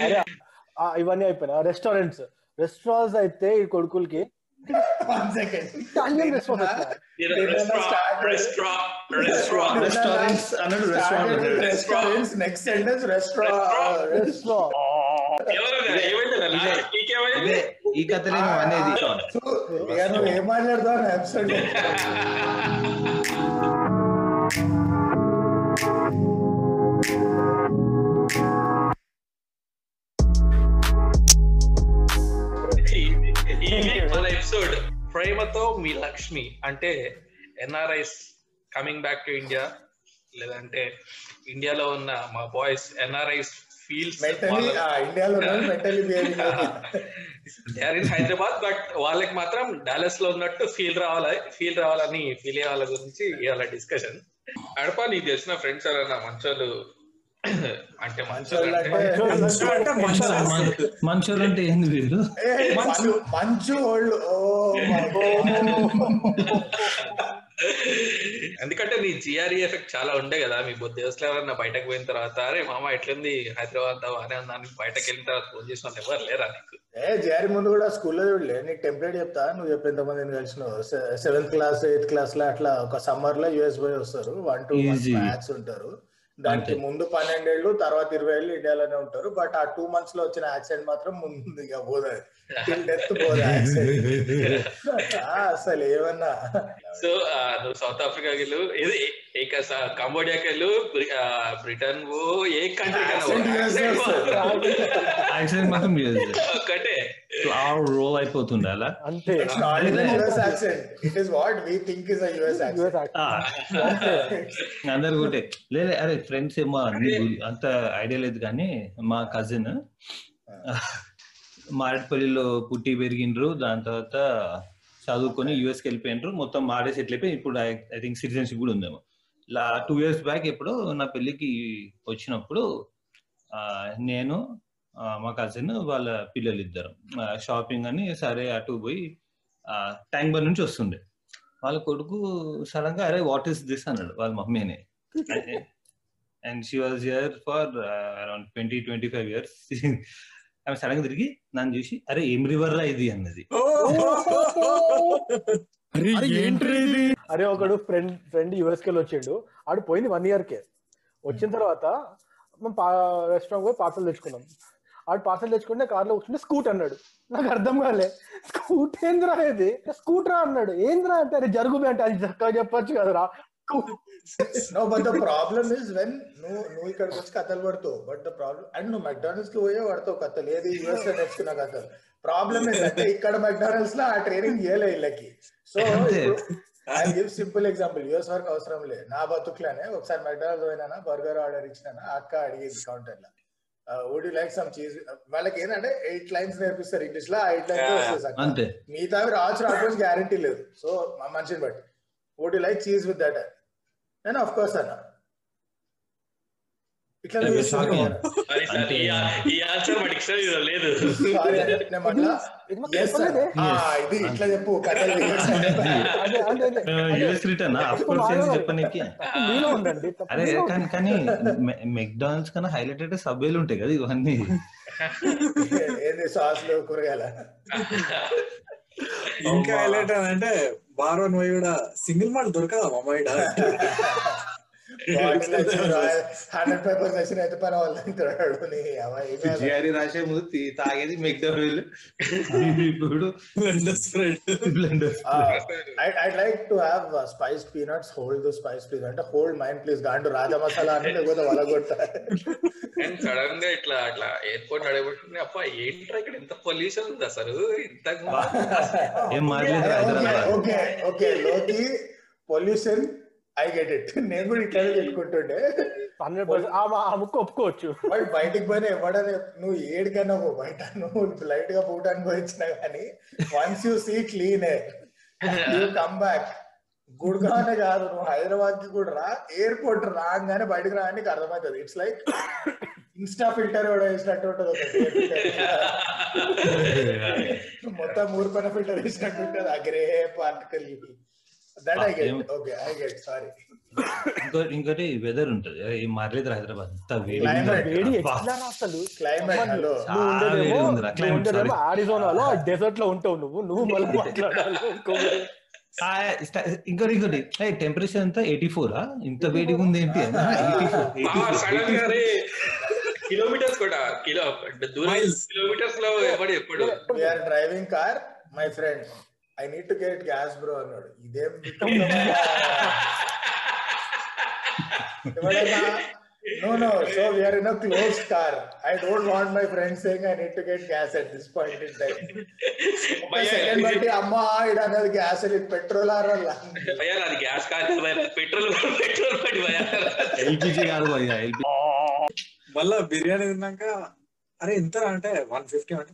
అరే ఆ, ఇవన్నీ అయిపోయినాయి రెస్టారెంట్స్ రెస్టారెంట్స్ అయితే ఈ కొడుకులకి one second Italian restaurant restaurants అన్నాడు restaurant restaurants next sentence restaurant ఇదే ఈ కథలే నువ్వు అనేది ఇక నువ్వు ఏం మాట్లాడతావు ఎపిసోడ్ ప్రేమతో మీ లక్ష్మి అంటే NRIs coming back to India లేదంటే ఇండియాలో ఉన్న మా boys NRIs feels Hyderabad but వాళ్ళకి మాత్రం డాలస్లో ఉన్నట్టు ఫీల్ రావాలి ఫీల్ రావాలని ఫీల్ అయ్యే వాళ్ళ గురించి ఇవాళ డిస్కషన్ అడపా నీకు తెలిసిన ఫ్రెండ్స్ ఎవరైనా మంచోళ్ళు అంటే మంచోళ్ళు అంటే ఏంది వీరు మంచు మంచు వాళ్ళు ఎందుకంటే నీ జిఆర్ఈ ఎఫెక్ట్ చాలా ఉండే కదా మీ దేవస్థలు ఎవరన్నా బయటకు పోయిన తర్వాత అరే మామ ఎట్లుంది? హైదరాబాద్ అని బయటకు వెళ్ళిన తర్వాత ఫోన్ చేసిన వాళ్ళు ఎవరు లేరా నీకు? ఏ జారి ముందు కూడా స్కూల్లో చూడలే. నీకు టెంప్లెట్ చెప్తా నువ్వు చెప్పి ఎంతమందిని కలిసినావు. సెవెంత్ క్లాస్ ఎయిత్ క్లాస్లో అట్లా ఒక సమ్మర్లో యుఎస్ పోయి వస్తారు. One two. మ్యాథ్స్ ఉంటారు. దానికి. ముందు పన్నెండేళ్ళు తర్వాత ఇరవై ఏళ్ళు ఇండియాలోనే ఉంటారు. బట్ ఆ టూ మంత్స్లో వచ్చిన యాక్సిడెంట్ మాత్రం ముందు ఇక పోదు డెత్ పోదు అసలు ఏమన్నా. సో నువ్వు సౌత్ ఆఫ్రికాకి వెళ్ళు ఏది ఏక కంబోడియాకి వెళ్ళు. బ్రిటన్ ఏ కంట్రీ Accent US లో వస్తుంది. యాక్సిడెంట్ మాత్రం ఒక్కటే రోల్ అయిపోతుండే అలా అంతే అందరు ఒకటే లేదు అరే ఫ్రెండ్స్ ఏమో అంత ఐడియా లేదు కానీ మా కజిన్ మారేడుపల్లిలో పుట్టి పెరిగిండ్రు. దాని తర్వాత చదువుకొని యుఎస్కి వెళ్ళిపోయినరు మొత్తం మాడే సెటిల్ అయిపోయి ఇప్పుడు ఐ థింక్ సిటిజన్షిప్ కూడా ఉందేమో. లా టూ ఇయర్స్ బ్యాక్ ఎప్పుడు నా పెళ్ళికి వచ్చినప్పుడు నేను మా కజిన్ వాళ్ళ పిల్లలు ఇద్దరు షాపింగ్ అని సరే అటు పోయి ట్యాంక్ బండ్ నుంచి వస్తుండే. వాళ్ళ కొడుకు సడన్గా అరే వాట్ ఈస్ దిస్ అన్నాడు వాళ్ళ మమ్మీని and she was here for around twenty twenty five years ఆమె సడన్గా తిరిగి నన్ను చూసి అరే ఏం రివర్ రా ఇది? అన్నది. అరే ఒకడు ఫ్రెండ్ ఫ్రెండ్ యుఎస్కి వచ్చిండు. ఆడు పోయింది వన్ ఇయర్ కే. వచ్చిన తర్వాత మేము రెస్టారెంట్ పోయి పార్సల్ తెచ్చుకున్నాం. ఆడు పార్సల్ తెచ్చుకుంటే కార్లో కూర్చుంటే స్కూట్ అన్నాడు. నాకు అర్థం కాలే. స్కూట్ ఏంద్రా ఇది? స్కూటరా అన్నాడు. ఏంద్రా అంటే అరే జరుగుబే అంటే అది చక్కగా చెప్పొచ్చు కదరా. No but the problem is when నువ్వు నువ్వు ఇక్కడికి వచ్చి కథలు పడతావు. బట్ ద ప్రాబ్లమ్ అండ్ నువ్వు మెక్డానల్డ్స్కి పోయే పడతావు కథలు. ఏది యూఎస్లో నేర్చుకున్న కథలు. ప్రాబ్లమ్ ఏంటంటే ఇక్కడ మెక్డానల్డ్స్లో ఆ ట్రైనింగ్ ఇయ్యలే వీళ్ళకి. So. I give simple example US వరకు అవసరం లేదు. నా బతుకులోనే ఒకసారి మెక్డానల్డ్స్ పోయినా బర్గర్ ఆర్డర్ ఇచ్చినా అక్క అడిగేది కౌంటర్లో. యూ లైక్ సమ్ చీజ్ వాళ్ళకి ఏంటంటే ఎయిట్ లైన్స్ నేర్పిస్తారు ఇంగ్లీష్లో ఎయిట్ లైన్స్ అంతే. మిగతా రావచ్చు రాకపోతే గ్యారంటీ లేదు. సో మా మనిషిని బట్టి. You like cheese with that నేను ఆఫ్ కోర్స్ అన్న ఇట్లా Yeah, we're shocking. Sorry sir అంటే- ఈ ఆన్సర్ మా లేదు ఇది ఇట్లా చెప్పు యుఎస్ రిటర్న్ చెప్పనీకి. అరే కానీ కానీ మెక్డానల్డ్స్ కన్నా హైలైటెడ్ సబ్వేలు ఉంటాయి కదా ఇవన్నీ. ఏంది సాస్లు కూరగాయల? ఇంకా హైలైట్ అంటే బారోన్ పోయి కూడా సింగిల్ మాల్ దొరకదా మమ్మాయి హండ్రెడ్ పేపర్స్ వచ్చిన అయితే పని వాళ్ళు తింటాడు జిఆర్ఈ రాసే ముందు తాగేది మెక్డోనల్ ఇప్పుడు spread blender I like to have spice peanuts hold the spice please అంటే హోల్డ్ మైండ్ ప్లీజ్ గాంటు రాజా మసాలా అని లేకపోతే వలగొట్ట. అండ్ సడన్గా ఇట్లా అట్లా ఎయిర్పోర్ట్ అడగబెట్టుకుని అప్ప ఏంట్రా ఇక్కడ ఇంత పొల్యూషన్ ఉంది అసలు? ఇంత ఓకే ఓకే లోకి పొల్యూషన్ ఐ గెట్ ఇట్ నేను కూడా ఇట్లానే పెట్టుకుంటుండే హండ్రెడ్ పర్సెంట్. ఆ ముక్క ఒప్పుకోవచ్చు. బట్ బయటికి పోయినా ఎవడని నువ్వు ఏడికైనా పో బయట. నువ్వు లైట్గా పోవడానికి పోయించినా కానీ once you see clean you come back గుడ్గానే కాదు నువ్వు హైదరాబాద్కి కూడా రా ఎయిర్పోర్ట్ రాగానే బయటకు రా నీకు అర్థమవుతుంది. ఇట్స్ లైక్ ఇన్స్టా ఫిల్టర్ కూడా వేసినట్టు ఉంటుంది మొత్తం ఊరు పైన ఫిల్టర్ వేసినట్టు ఉంటుంది. అగ్రే పార్టికల్ ఇంకోటి వెదర్ ఉంటది. ఏం మారలేదు హైదరాబాద్. అంత వేడి. అసలు? క్లైమేట్ డెజర్ట్లో ఉంటావు నువ్వు. నువ్వు ఇంకోటి ఇంకోటి. టెంపరేచర్ అంతా ఎయిటీ ఫోర్ ఇంత వేడిగా ఉంది ఏంటి? కిలోమీటర్స్ కూడా కిలో దూరం Miles. కిలోమీటర్స్లో ఎవడు ఎప్పుడు? We're driving car my friend I need to get gas bro అన్నాడు. ఇదేం no no so we're in a close car I don't want my friend saying I need to get gas at this point in time second బట్టి అమ్మా ఇడ అనేది gas petrol ఆరల్లా భయ్యా అది gas కాదు petrol petrol పడి భయ్యా. ఎల్పిజి కాదు భయ్యా మళ్ళా బిర్యానీ తిన్నాక అరే ఎంత అంటే వన్ ఫిఫ్టీ అంటే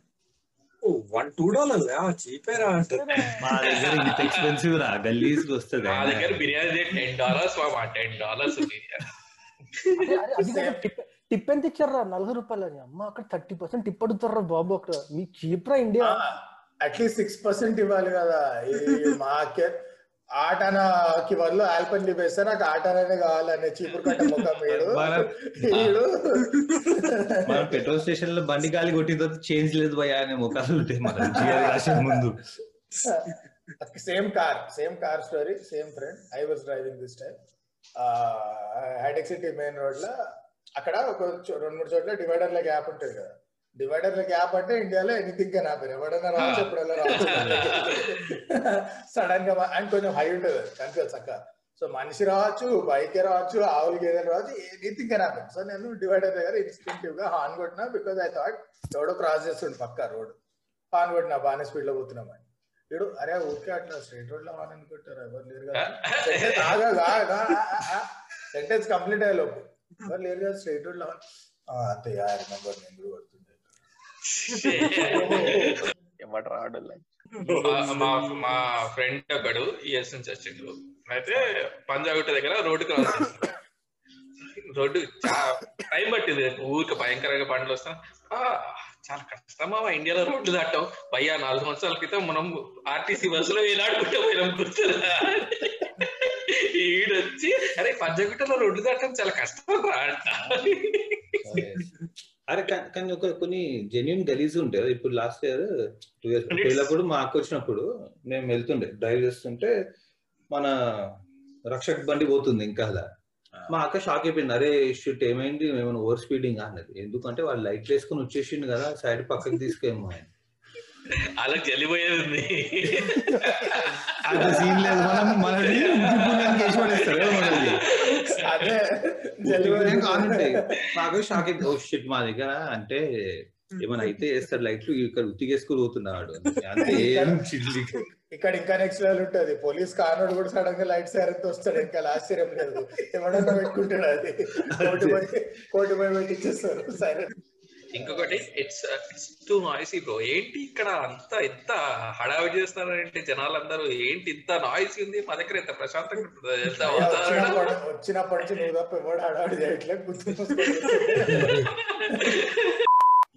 వన్ టూ డాలర్స్ చీపేరా అంటే మా దగ్గర ఇంత ఎక్స్పెన్సివ్ రా. గల్లీస్ వస్తుంది. మా దగ్గర బిర్యానీ టెన్ డాలర్స్ మా టెన్ డాలర్స్ టిప్ టిప్ ఎంత ఇచ్చారా నలభై రూపాయలు అని అమ్మ అక్కడ థర్టీ పర్సెంట్ టిప్ అడుగుతారా బాబు అక్కడ? మీ చీప్ రా India. At least six percent ఇవ్వాలి కదా. ఈ మాకే ఆటనాకి బదులు ఆల్పన్ వేస్తే నాకు ఆటననే కావాలనే చీపురు కట్ట ముఖం వీడు. మనం- పెట్రోల్ స్టేషన్లో బండి గాలి కొట్టిన తర్వాత చేంజ్ లేదు భయ్యా అనే ముఖాలు ఉంటాయి మన ముందు. Same car same car story same friend I was driving this time hitech City main రోడ్లో అక్కడ ఒక రెండు మూడు చోట్ల డివైడర్ల గ్యాప్ ఉంటుంది కదా. డివైడర్ల గ్యాప్ అంటే ఇండియాలో ఎనీథింగ్గా ఆపారు ఎవడన్నా రావచ్చు ఎప్పుడైనా రావచ్చు. సడన్గా అండ్ కొంచెం హై ఉంటుంది. కనిపించదు చక్క. సో మనిషి రావచ్చు బైక్ రావచ్చు ఆవులు గేదెలు రావచ్చు ఎనీథింగ్గా ఆపారు సో నేను డివైడర్ దగ్గర ఇన్స్టింక్టివ్గా హార్న్ కొట్టినా బికాస్ ఐ థాట్ ఎవడో క్రాస్ చేస్తుండే పక్క రోడ్. హార్న్ కొట్టినా బాగానే స్పీడ్లో పోతున్నామని వీడు అరే ఊరికే అట్లా స్ట్రైట్ రోడ్లో హార్న్ అనుకుంటారు ఎవరు లేరు కదా. సెంటెన్స్ కంప్లీట్ అయ్యే లోపు ఎవరు లేరు కదా స్ట్రైట్ రోడ్లో అంతే నెంబర్ నేను మా- మా ఫ్రెండ్ ఒకడు యుఎస్ నుంచి వచ్చిండు అయితే పంజాగుట్ట దగ్గర రోడ్డు క్రాస్. రోడ్డు టైం పట్టింది. ఊరికి భయంకరంగా బండ్లు వస్తాం. ఆ, చాలా కష్టమా ఇండియాలో రోడ్లు దాటాం. భయ్యా నాలుగు సంవత్సరాల క్రితం మనం ఆర్టీసీ బస్సులో ఏలాడుకుంటే పోయినాం గుర్తుందా ఈడొచ్చి అరే పంజాగుట్టలో రోడ్లు దాటం చాలా కష్టం రా అంట. అరే కా- కానీ ఒక కొన్ని జెన్యున్ గలీజ్ ఉంటాయి కదా. ఇప్పుడు లాస్ట్ ఇయర్ టూ ఇయర్స్ వెళ్ళినప్పుడు మా అక్క వచ్చినప్పుడు మేము వెళ్తుండే డ్రైవ్ చేస్తుంటే మన రక్షక్ బండి పోతుంది ఇంకా అలా మా అక్క షాక్ అయిపోయింది అరే షిట్ ఏమైంది? ఏమైనా ఓవర్ స్పీడింగ్ అన్నది. ఎందుకంటే వాళ్ళు లైట్లు వేసుకొని వచ్చేసిండు కదా సైడ్ పక్కకి తీసుకేమో ఆయన అలా జల్లిపోయేది ఉంది. అంత సీన్ లేదు. మనం మనది మాకు షాక్ ఓ షిట్ మా దగ్గర అంటే ఏమైనా అయితే వేస్తాడు లైట్లు ఇక్కడ ఉత్తిగేసుకుని పోతున్నాడు. ఇక్కడ ఇంకా నెక్స్ట్ లెవెల్ ఉంటది. పోలీస్ కానోడు కూడా సడన్గా లైట్ సారెంత వస్తాడు. ఇంకా ఆశ్చర్యం లేదు. ఎవడన్నా పెట్టుకుంటాడు అది. కోటి కోటి పోయి పెట్టిచ్చేస్తారు సైరన్ ఇంకొకటి it's it's too noisy bro ఏంటి ఇక్కడ అంత ఎంత హడావిడి చేస్తున్నారు ఏంటి జనాలందరూ? ఏంటి ఇంత నాయిసీ ఉంది? మా దగ్గర ఎంత ప్రశాంతంగా వచ్చినప్పటి నుంచి నువ్వు తప్ప ఎవడు హడావిడి చేయట్లేదు గుర్తు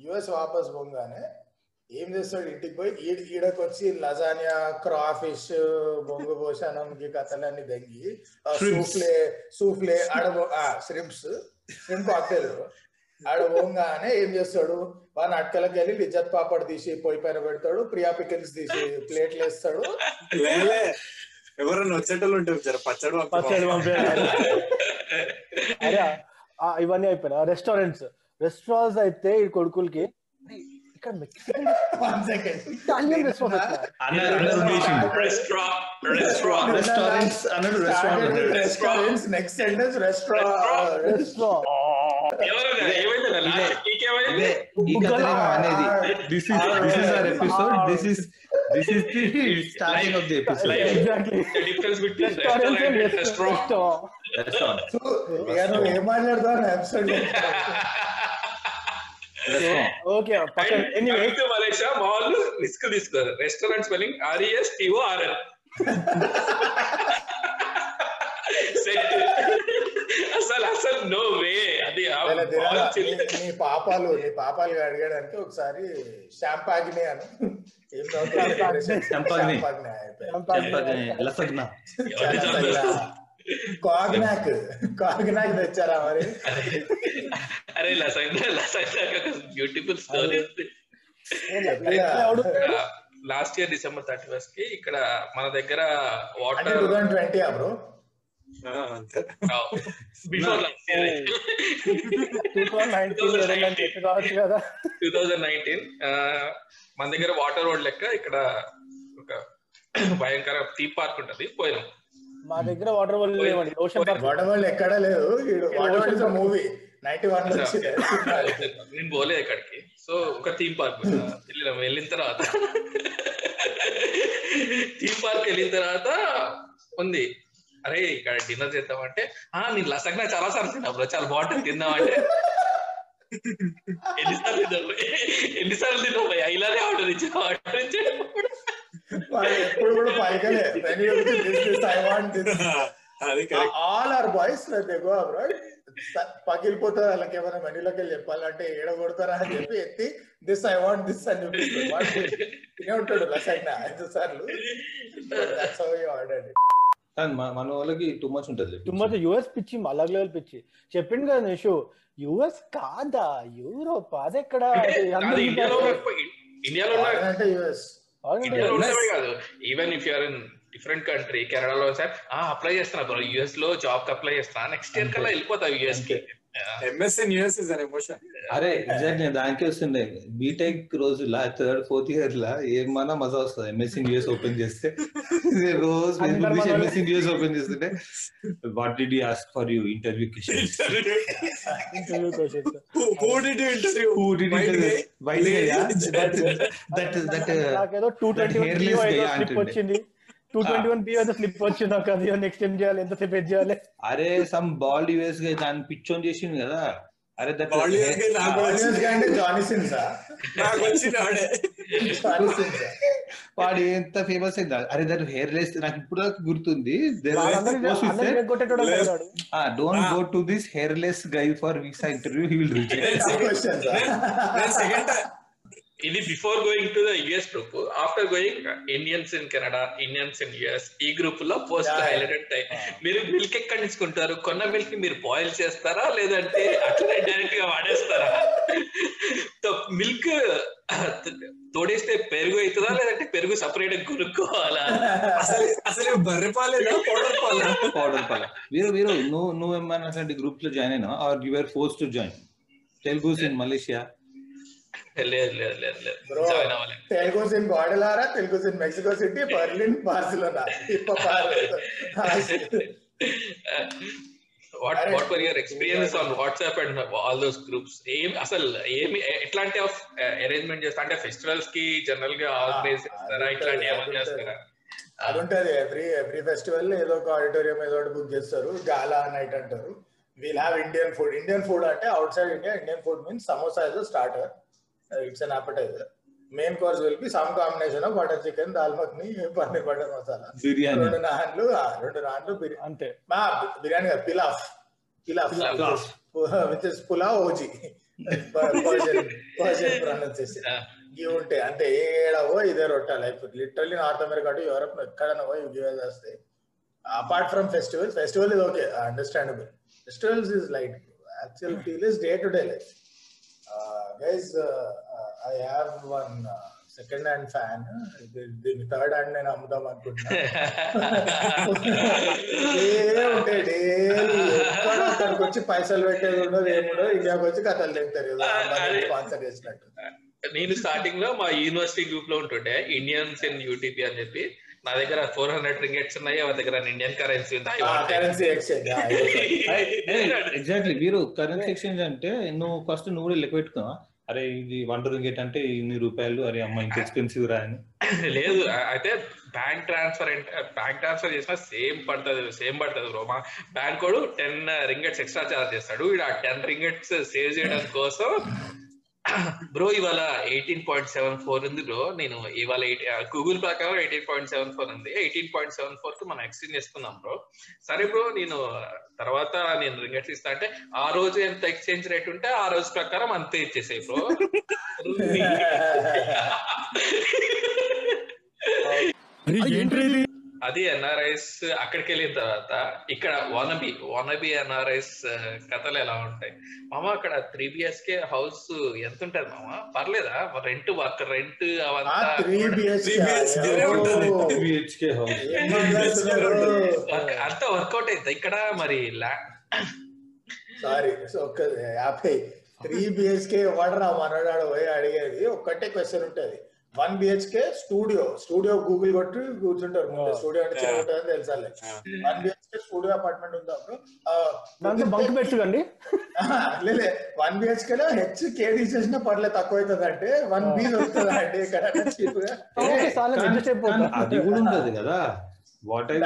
యుఎస్ వాపస్ పోగానే ఏం చేస్తాడు ఇంటికి పోయి? ఈడ ఈడకి వచ్చి లజానియా క్రాఫిష్ బొంగు భోషణం కథలన్నీ దెంగి సూఫ్లే సూఫ్లే ఆడ శ్రింప్స్ శ్రింప్ కాక్టైల్ ఆడ పోగానే ఏం చేస్తాడు? వాడిని అట్కలకి వెళ్ళి లిజ్జత్ పాపడ్ తీసి పొయ్యి పైన పెడతాడు ప్రియా పికిల్స్ తీసి ప్లేట్లు వేస్తాడు. లేలే ఎవరన్నా వచ్చేటోళ్ళు ఉంటారు జర పచ్చడి పచ్చడి ఇవన్నీ అయిపోయినా రెస్టారెంట్స్. రెస్టారెంట్స్ అయితే ఈ కొడుకులకి "అరే, ఇక్కడ Mexican one second Italian restaurant అన్నాడు అన్నాడు ఉండేసిండు. Restaurant restaurant restaurants next sentence restaurant restaurant అనేది. This is this is our episode this is this is the starting of the episode exactly The difference between restaurant restaurant. Restaurant ఏం restaurant okay పక్కన anyway అయితే Malaysia మా వాళ్ళు risk తీసుకోరు restaurant spelling R E S T O R L set అసలు no way అది నీ- పాపాలు నీ పాపాలు అడిగాడంటే ఒకసారి షాంపాగ్ని అను? కాగ్నాక్. కాగ్నాక్ తెచ్చారా మరి? అరే lasagna lasagna beautiful story last year December thirty ఫస్ట్కి ఇక్కడ మన దగ్గర వాటర్ ట్వంటీ బ్రో అంతే. బిఫోర్ టూ నైన్టీన్ చెప్పి కావచ్చు కదా. టూ థౌజండ్ నైన్టీన్ మన దగ్గర వాటర్ రోడ్ లెక్క ఇక్కడ ఒక భయంకర థీమ్ పార్క్ ఉంటది పోయినాం. మా దగ్గర వాటర్ వల్ల లేవండి ఓషన్ పార్క్ వాడవాళ్ళు ఎక్కడా లేదు వాడవాళ్ళు ఇస్ మూవీ నైన్టీ వన్ నేను పోలేదు ఇక్కడికి. సో ఒక థీమ్ పార్క్ వెళ్ళినాం. వెళ్ళిన తర్వాత. థీమ్ పార్క్ వెళ్ళిన తర్వాత ఉంది. అరే ఇక్కడ డిన్నర్ చేద్దామంటే ఆ నేను లసగ్నా చాలా సార్లు తిన్నా బ్రో చాలా బాగుంటుంది తిందామంటే ఎన్నిసార్లు తిన్నావు ఎన్నిసార్లు తిన్నావు ఇలానే ఆర్డర్ ఇచ్చావు ఆర్డర్ ఇచ్చాడు వాళ్ళు ఎప్పుడు కూడా all are boys they go abroad పగిలిపోతుంది వాళ్ళకి ఏమైనా మెనీలోకి వెళ్ళి చెప్పాలంటే ఏడ కొడతారా అని చెప్పి ఎత్తి దిస్ ఐ వాంట్ దిస్ అని చెప్పి ఉంటాడు రసైన ఐదు సార్లు దట్స్ హౌ యు ఆర్డర్డ్ కానీ మన- వాళ్ళకి టూ మచ్ ఉంటుంది తుమ్మత యుఎస్ పిచ్చి అలాగ్ లెవెల్ పిచ్చి. చెప్పింది కదా నిషు యుఎస్ కాదా? Europe అదెక్కడ? Even if you're in different country కెనడాలో సార్ ఆ అప్లై చేస్తున్నా బ్రో యుఎస్లో జాబ్కి అప్లై చేస్తున్నా. నెక్స్ట్ ఇయర్ కల్లా వెళ్ళిపోతావు యుఎస్కి. MSN US is an emotion అరే ఎగ్జాక్ట్ నేను దానికే వస్తుండే. బీటెక్ రోజులా థర్డ్ ఫోర్త్ ఇయర్ లా ఏమన్నా మజా వస్తుంది? ఎంఎస్సీ యూఎస్ ఓపెన్ చేస్తే. రోజు ఎంఎస్సీ యూఎస్ ఓపెన్ చేస్తుంటే what did you ask for you interview questions interview questions who did you interview Who did White interview? guy? White guy, yeah? Lady? That- that- that, uh, నాకేదో two twenty one hairless guy slip అంటుండే. Two twenty one B అయితే slip నాకు అది next ఏం చేయాలి? ఎంతసేపు ఏం చేయాలి? అరే సమ్ బాల్డ్ యూఎస్గా దాన్ని పిచ్చోన్ చేసింది కదా. అరే దట్ అంటే జానీ సిన్సా నాకు ఆడే. జానీ సిన్సా వాడు ఎంత ఫేమస్ అయింది అరే దట్ హెయిర్ లెస్ నాకు ఇప్పుడు గుర్తుంది. Don't Ah. Go to this hair less guy for visa interview he will reject ఇది before going to the US group after going Indians in Canada Indians in US ఈ గ్రూప్లో post. Highlight మీరు milk ఎక్కడి తీసుకుంటారు కొన్న milk మీరు boil చేస్తారా? లేదంటే అట్లనే డైరెక్ట్గా వాడేస్తారా? మిల్క్ తోడేస్తే పెరుగు అవుతుందా? లేదంటే పెరుగు సపరేట్ కొనుక్కోవాలా? అసలు అసలు బర్రె పాలేదా పౌడర్ పాలా? పౌడర్ పల. వీరు వీరు నువ్వు నువ్వు ఏమైనా అట్లాంటి గ్రూప్లో జాయిన్ అయినా or you are forced to join Telugus in Malaysia లేదు లేదు లేదు లేదు. Join Telugu in గోడలారా Telugu in Mexico City Berlin Barcelona what what were your experience on WhatsApp and all those groups ఏం అసలు ఏమి ఎట్లాంటి ఆఫ్ అరేంజ్మెంట్ చేస్తా? అంటే ఫెస్టివల్స్కి జనరల్గా ఆర్గనైజ్ చేస్తారా ఇట్లాంటి ఏమైనా చేస్తారా? అది ఉంటది. ఎవ్రీ ఎవ్రీ ఫెస్టివల్ ఏదో ఒక ఆడిటోరియం ఏదో ఒకటి బుక్ చేస్తారు. గాలా నైట్ అంటారు. We'll have Indian food Indian food అంటే outside India Indian food means samosa is starter it's an appetizer main course will be some combination of butter chicken dal makhani paneer butter masala biryani రెండు నాన్లు రెండు నాన్లు బిర్యానీ అంతే. బిర్యానీ కాదు pilaf pilaf Pilaf. With is pulao OG Ah. ఇవి ఉంటాయి. అంటే ఏడవో ఇదే రొట్టె life. Literally North America to Europe ఎక్కడైనా పోయి ఇవి గివేజ్ వస్తాయి apart from festival festival is okay understandable festivals is light actual feel is day to day life guys I have one second hand fan దీన్ని థర్డ్ హ్యాండ్ నేను అమ్ముదాం అనుకుంటున్నా. ఏ ఉంటాయి డైలీ ఎక్కడ అక్కడికి వచ్చి పైసలు పెట్టేది ఉండదు ఏముండదు. ఇండియాకి వచ్చి కథలు తింటారు. అదే. స్పాన్సర్ చేసినట్టు. నేను స్టార్టింగ్లో మా యూనివర్సిటీ గ్రూప్లో ఉంటుండే ఇండియన్స్ ఇన్ యూటీపీ అని చెప్పి. నా దగ్గర ఫోర్ హండ్రెడ్ రింగెట్స్ ఉన్నాయి వాళ్ళ దగ్గర Indian currency. Currency exchange exactly వీరు కరెన్సీ ఎక్స్చేంజ్ అంటే నువ్వు ఫస్ట్ నువ్వు కూడా లెక్క పెట్టుకున్నావా అరే ఇది వన్ రింగేట్ అంటే ఇన్ని రూపాయలు అరే అమ్మ ఇంక ఎక్స్పెన్సివ్ రా అని. లేదు అయితే బ్యాంక్ ట్రాన్స్ఫర్ బ్యాంక్ ట్రాన్స్ఫర్ చేసినా సేమ్ పడుతుంది సేమ్ పడుతుంది బ్రో. మా బ్యాంక్ వాడు టెన్ రింగెట్స్ ఎక్స్ట్రా చార్జ్ చేస్తాడు. వీడు ఆ టెన్ రింగెట్స్ సేవ్ చేయడం కోసం బ్రో ఇవాళ ఎయిటీన్ పాయింట్ సెవెన్ ఫోర్ ఉంది బ్రో. నేను ఇవాళ గూగుల్ ప్రకారం ఎయిటీన్ పాయింట్ సెవెన్ ఫోర్ ఉంది. ఎయిటీన్ పాయింట్ సెవెన్ ఫోర్కి మనం ఎక్స్చేంజ్ చేసుకుందాం బ్రో. సరే బ్రో నేను తర్వాత నేను రింగట్స్ ఇస్తా అంటే ఆ రోజు ఎంత ఎక్స్చేంజ్ రేట్ ఉంటే ఆ రోజు ప్రకారం అంతే ఇచ్చేసాయి బ్రో. అది ఎన్ఆర్ఐస్ అక్కడికి వెళ్ళిన తర్వాత ఇక్కడ వనబి వనబి ఎన్ఆర్ఐస్ కథలు ఎలా ఉంటాయి? మామ అక్కడ త్రీ బిఎస్కే హౌస్ ఎంత ఉంటది మామ? పర్లేదా? రెంట్ వర్క్ రెంట్ అవంతా త్రీ బిహెచ్కే 3BHK ఉంటది. బిహెచ్కే హౌస్ వర్క్ అంతా వర్కౌట్ అవుతుంది ఇక్కడ మరి సారీ యాభై. Three BHK వాడరా? మనడాడు పోయి అడిగేది. ఒక్కటే క్వశ్చన్ ఉంటది. One BHK studio. Studio Google కొట్టి కూర్చుంటారు స్టూడియో అంటే చిన్న ఉంటుందని తెలుసాలే. వన్ బిహెచ్కే స్టూడియో అపార్ట్మెంట్ ఉందా అప్పుడు. బంక్ పెట్టు అండి లేదు వన్ బిహెచ్కే లో హెచ్ కే తీసేసినా పర్లేదు తక్కువ అవుతుంది అంటే వన్ బి దొరుకుతుంది అంటే ఇక్కడ అది కూడా ఉంటది కదా. What I.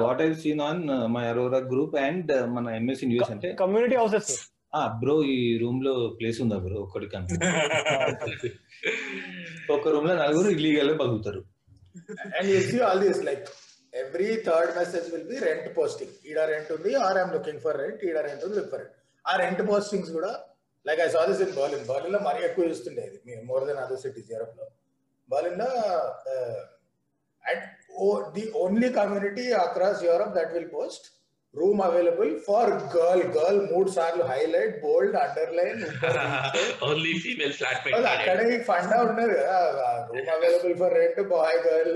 What I seen on my Aurora group and మన ఎంఎస్ న్యూస్ అంటే కమ్యూనిటీ హౌసెస్ ఆ బ్రో ఈ రూమ్లో ప్లేస్ ఉందా బ్రో ఒక్కడికి ఒక రూమ్లో నలుగురు ఇల్లీగల్ బతుకుతారు. And you all this like every third message will be rent posting ఈడ రెంట్ ఉంది or I'm looking for rent ఈడ రెంట్ ఉంది లుక్ ఫర్ రెంట్ ఆ రెంట్ పోస్టింగ్స్ కూడా like I saw this in Berlin బర్లిన్లో మరీ ఎక్కువ చూస్తుండేది. మోర్ దెన్ అదర్ సిటీస్ యూరప్లో బర్లిన్లో and the only community across Europe that will post room available for girl girl మూడు సార్లు highlight bold underline only female flat అక్కడే ఫండా కదా room available for rent boy girl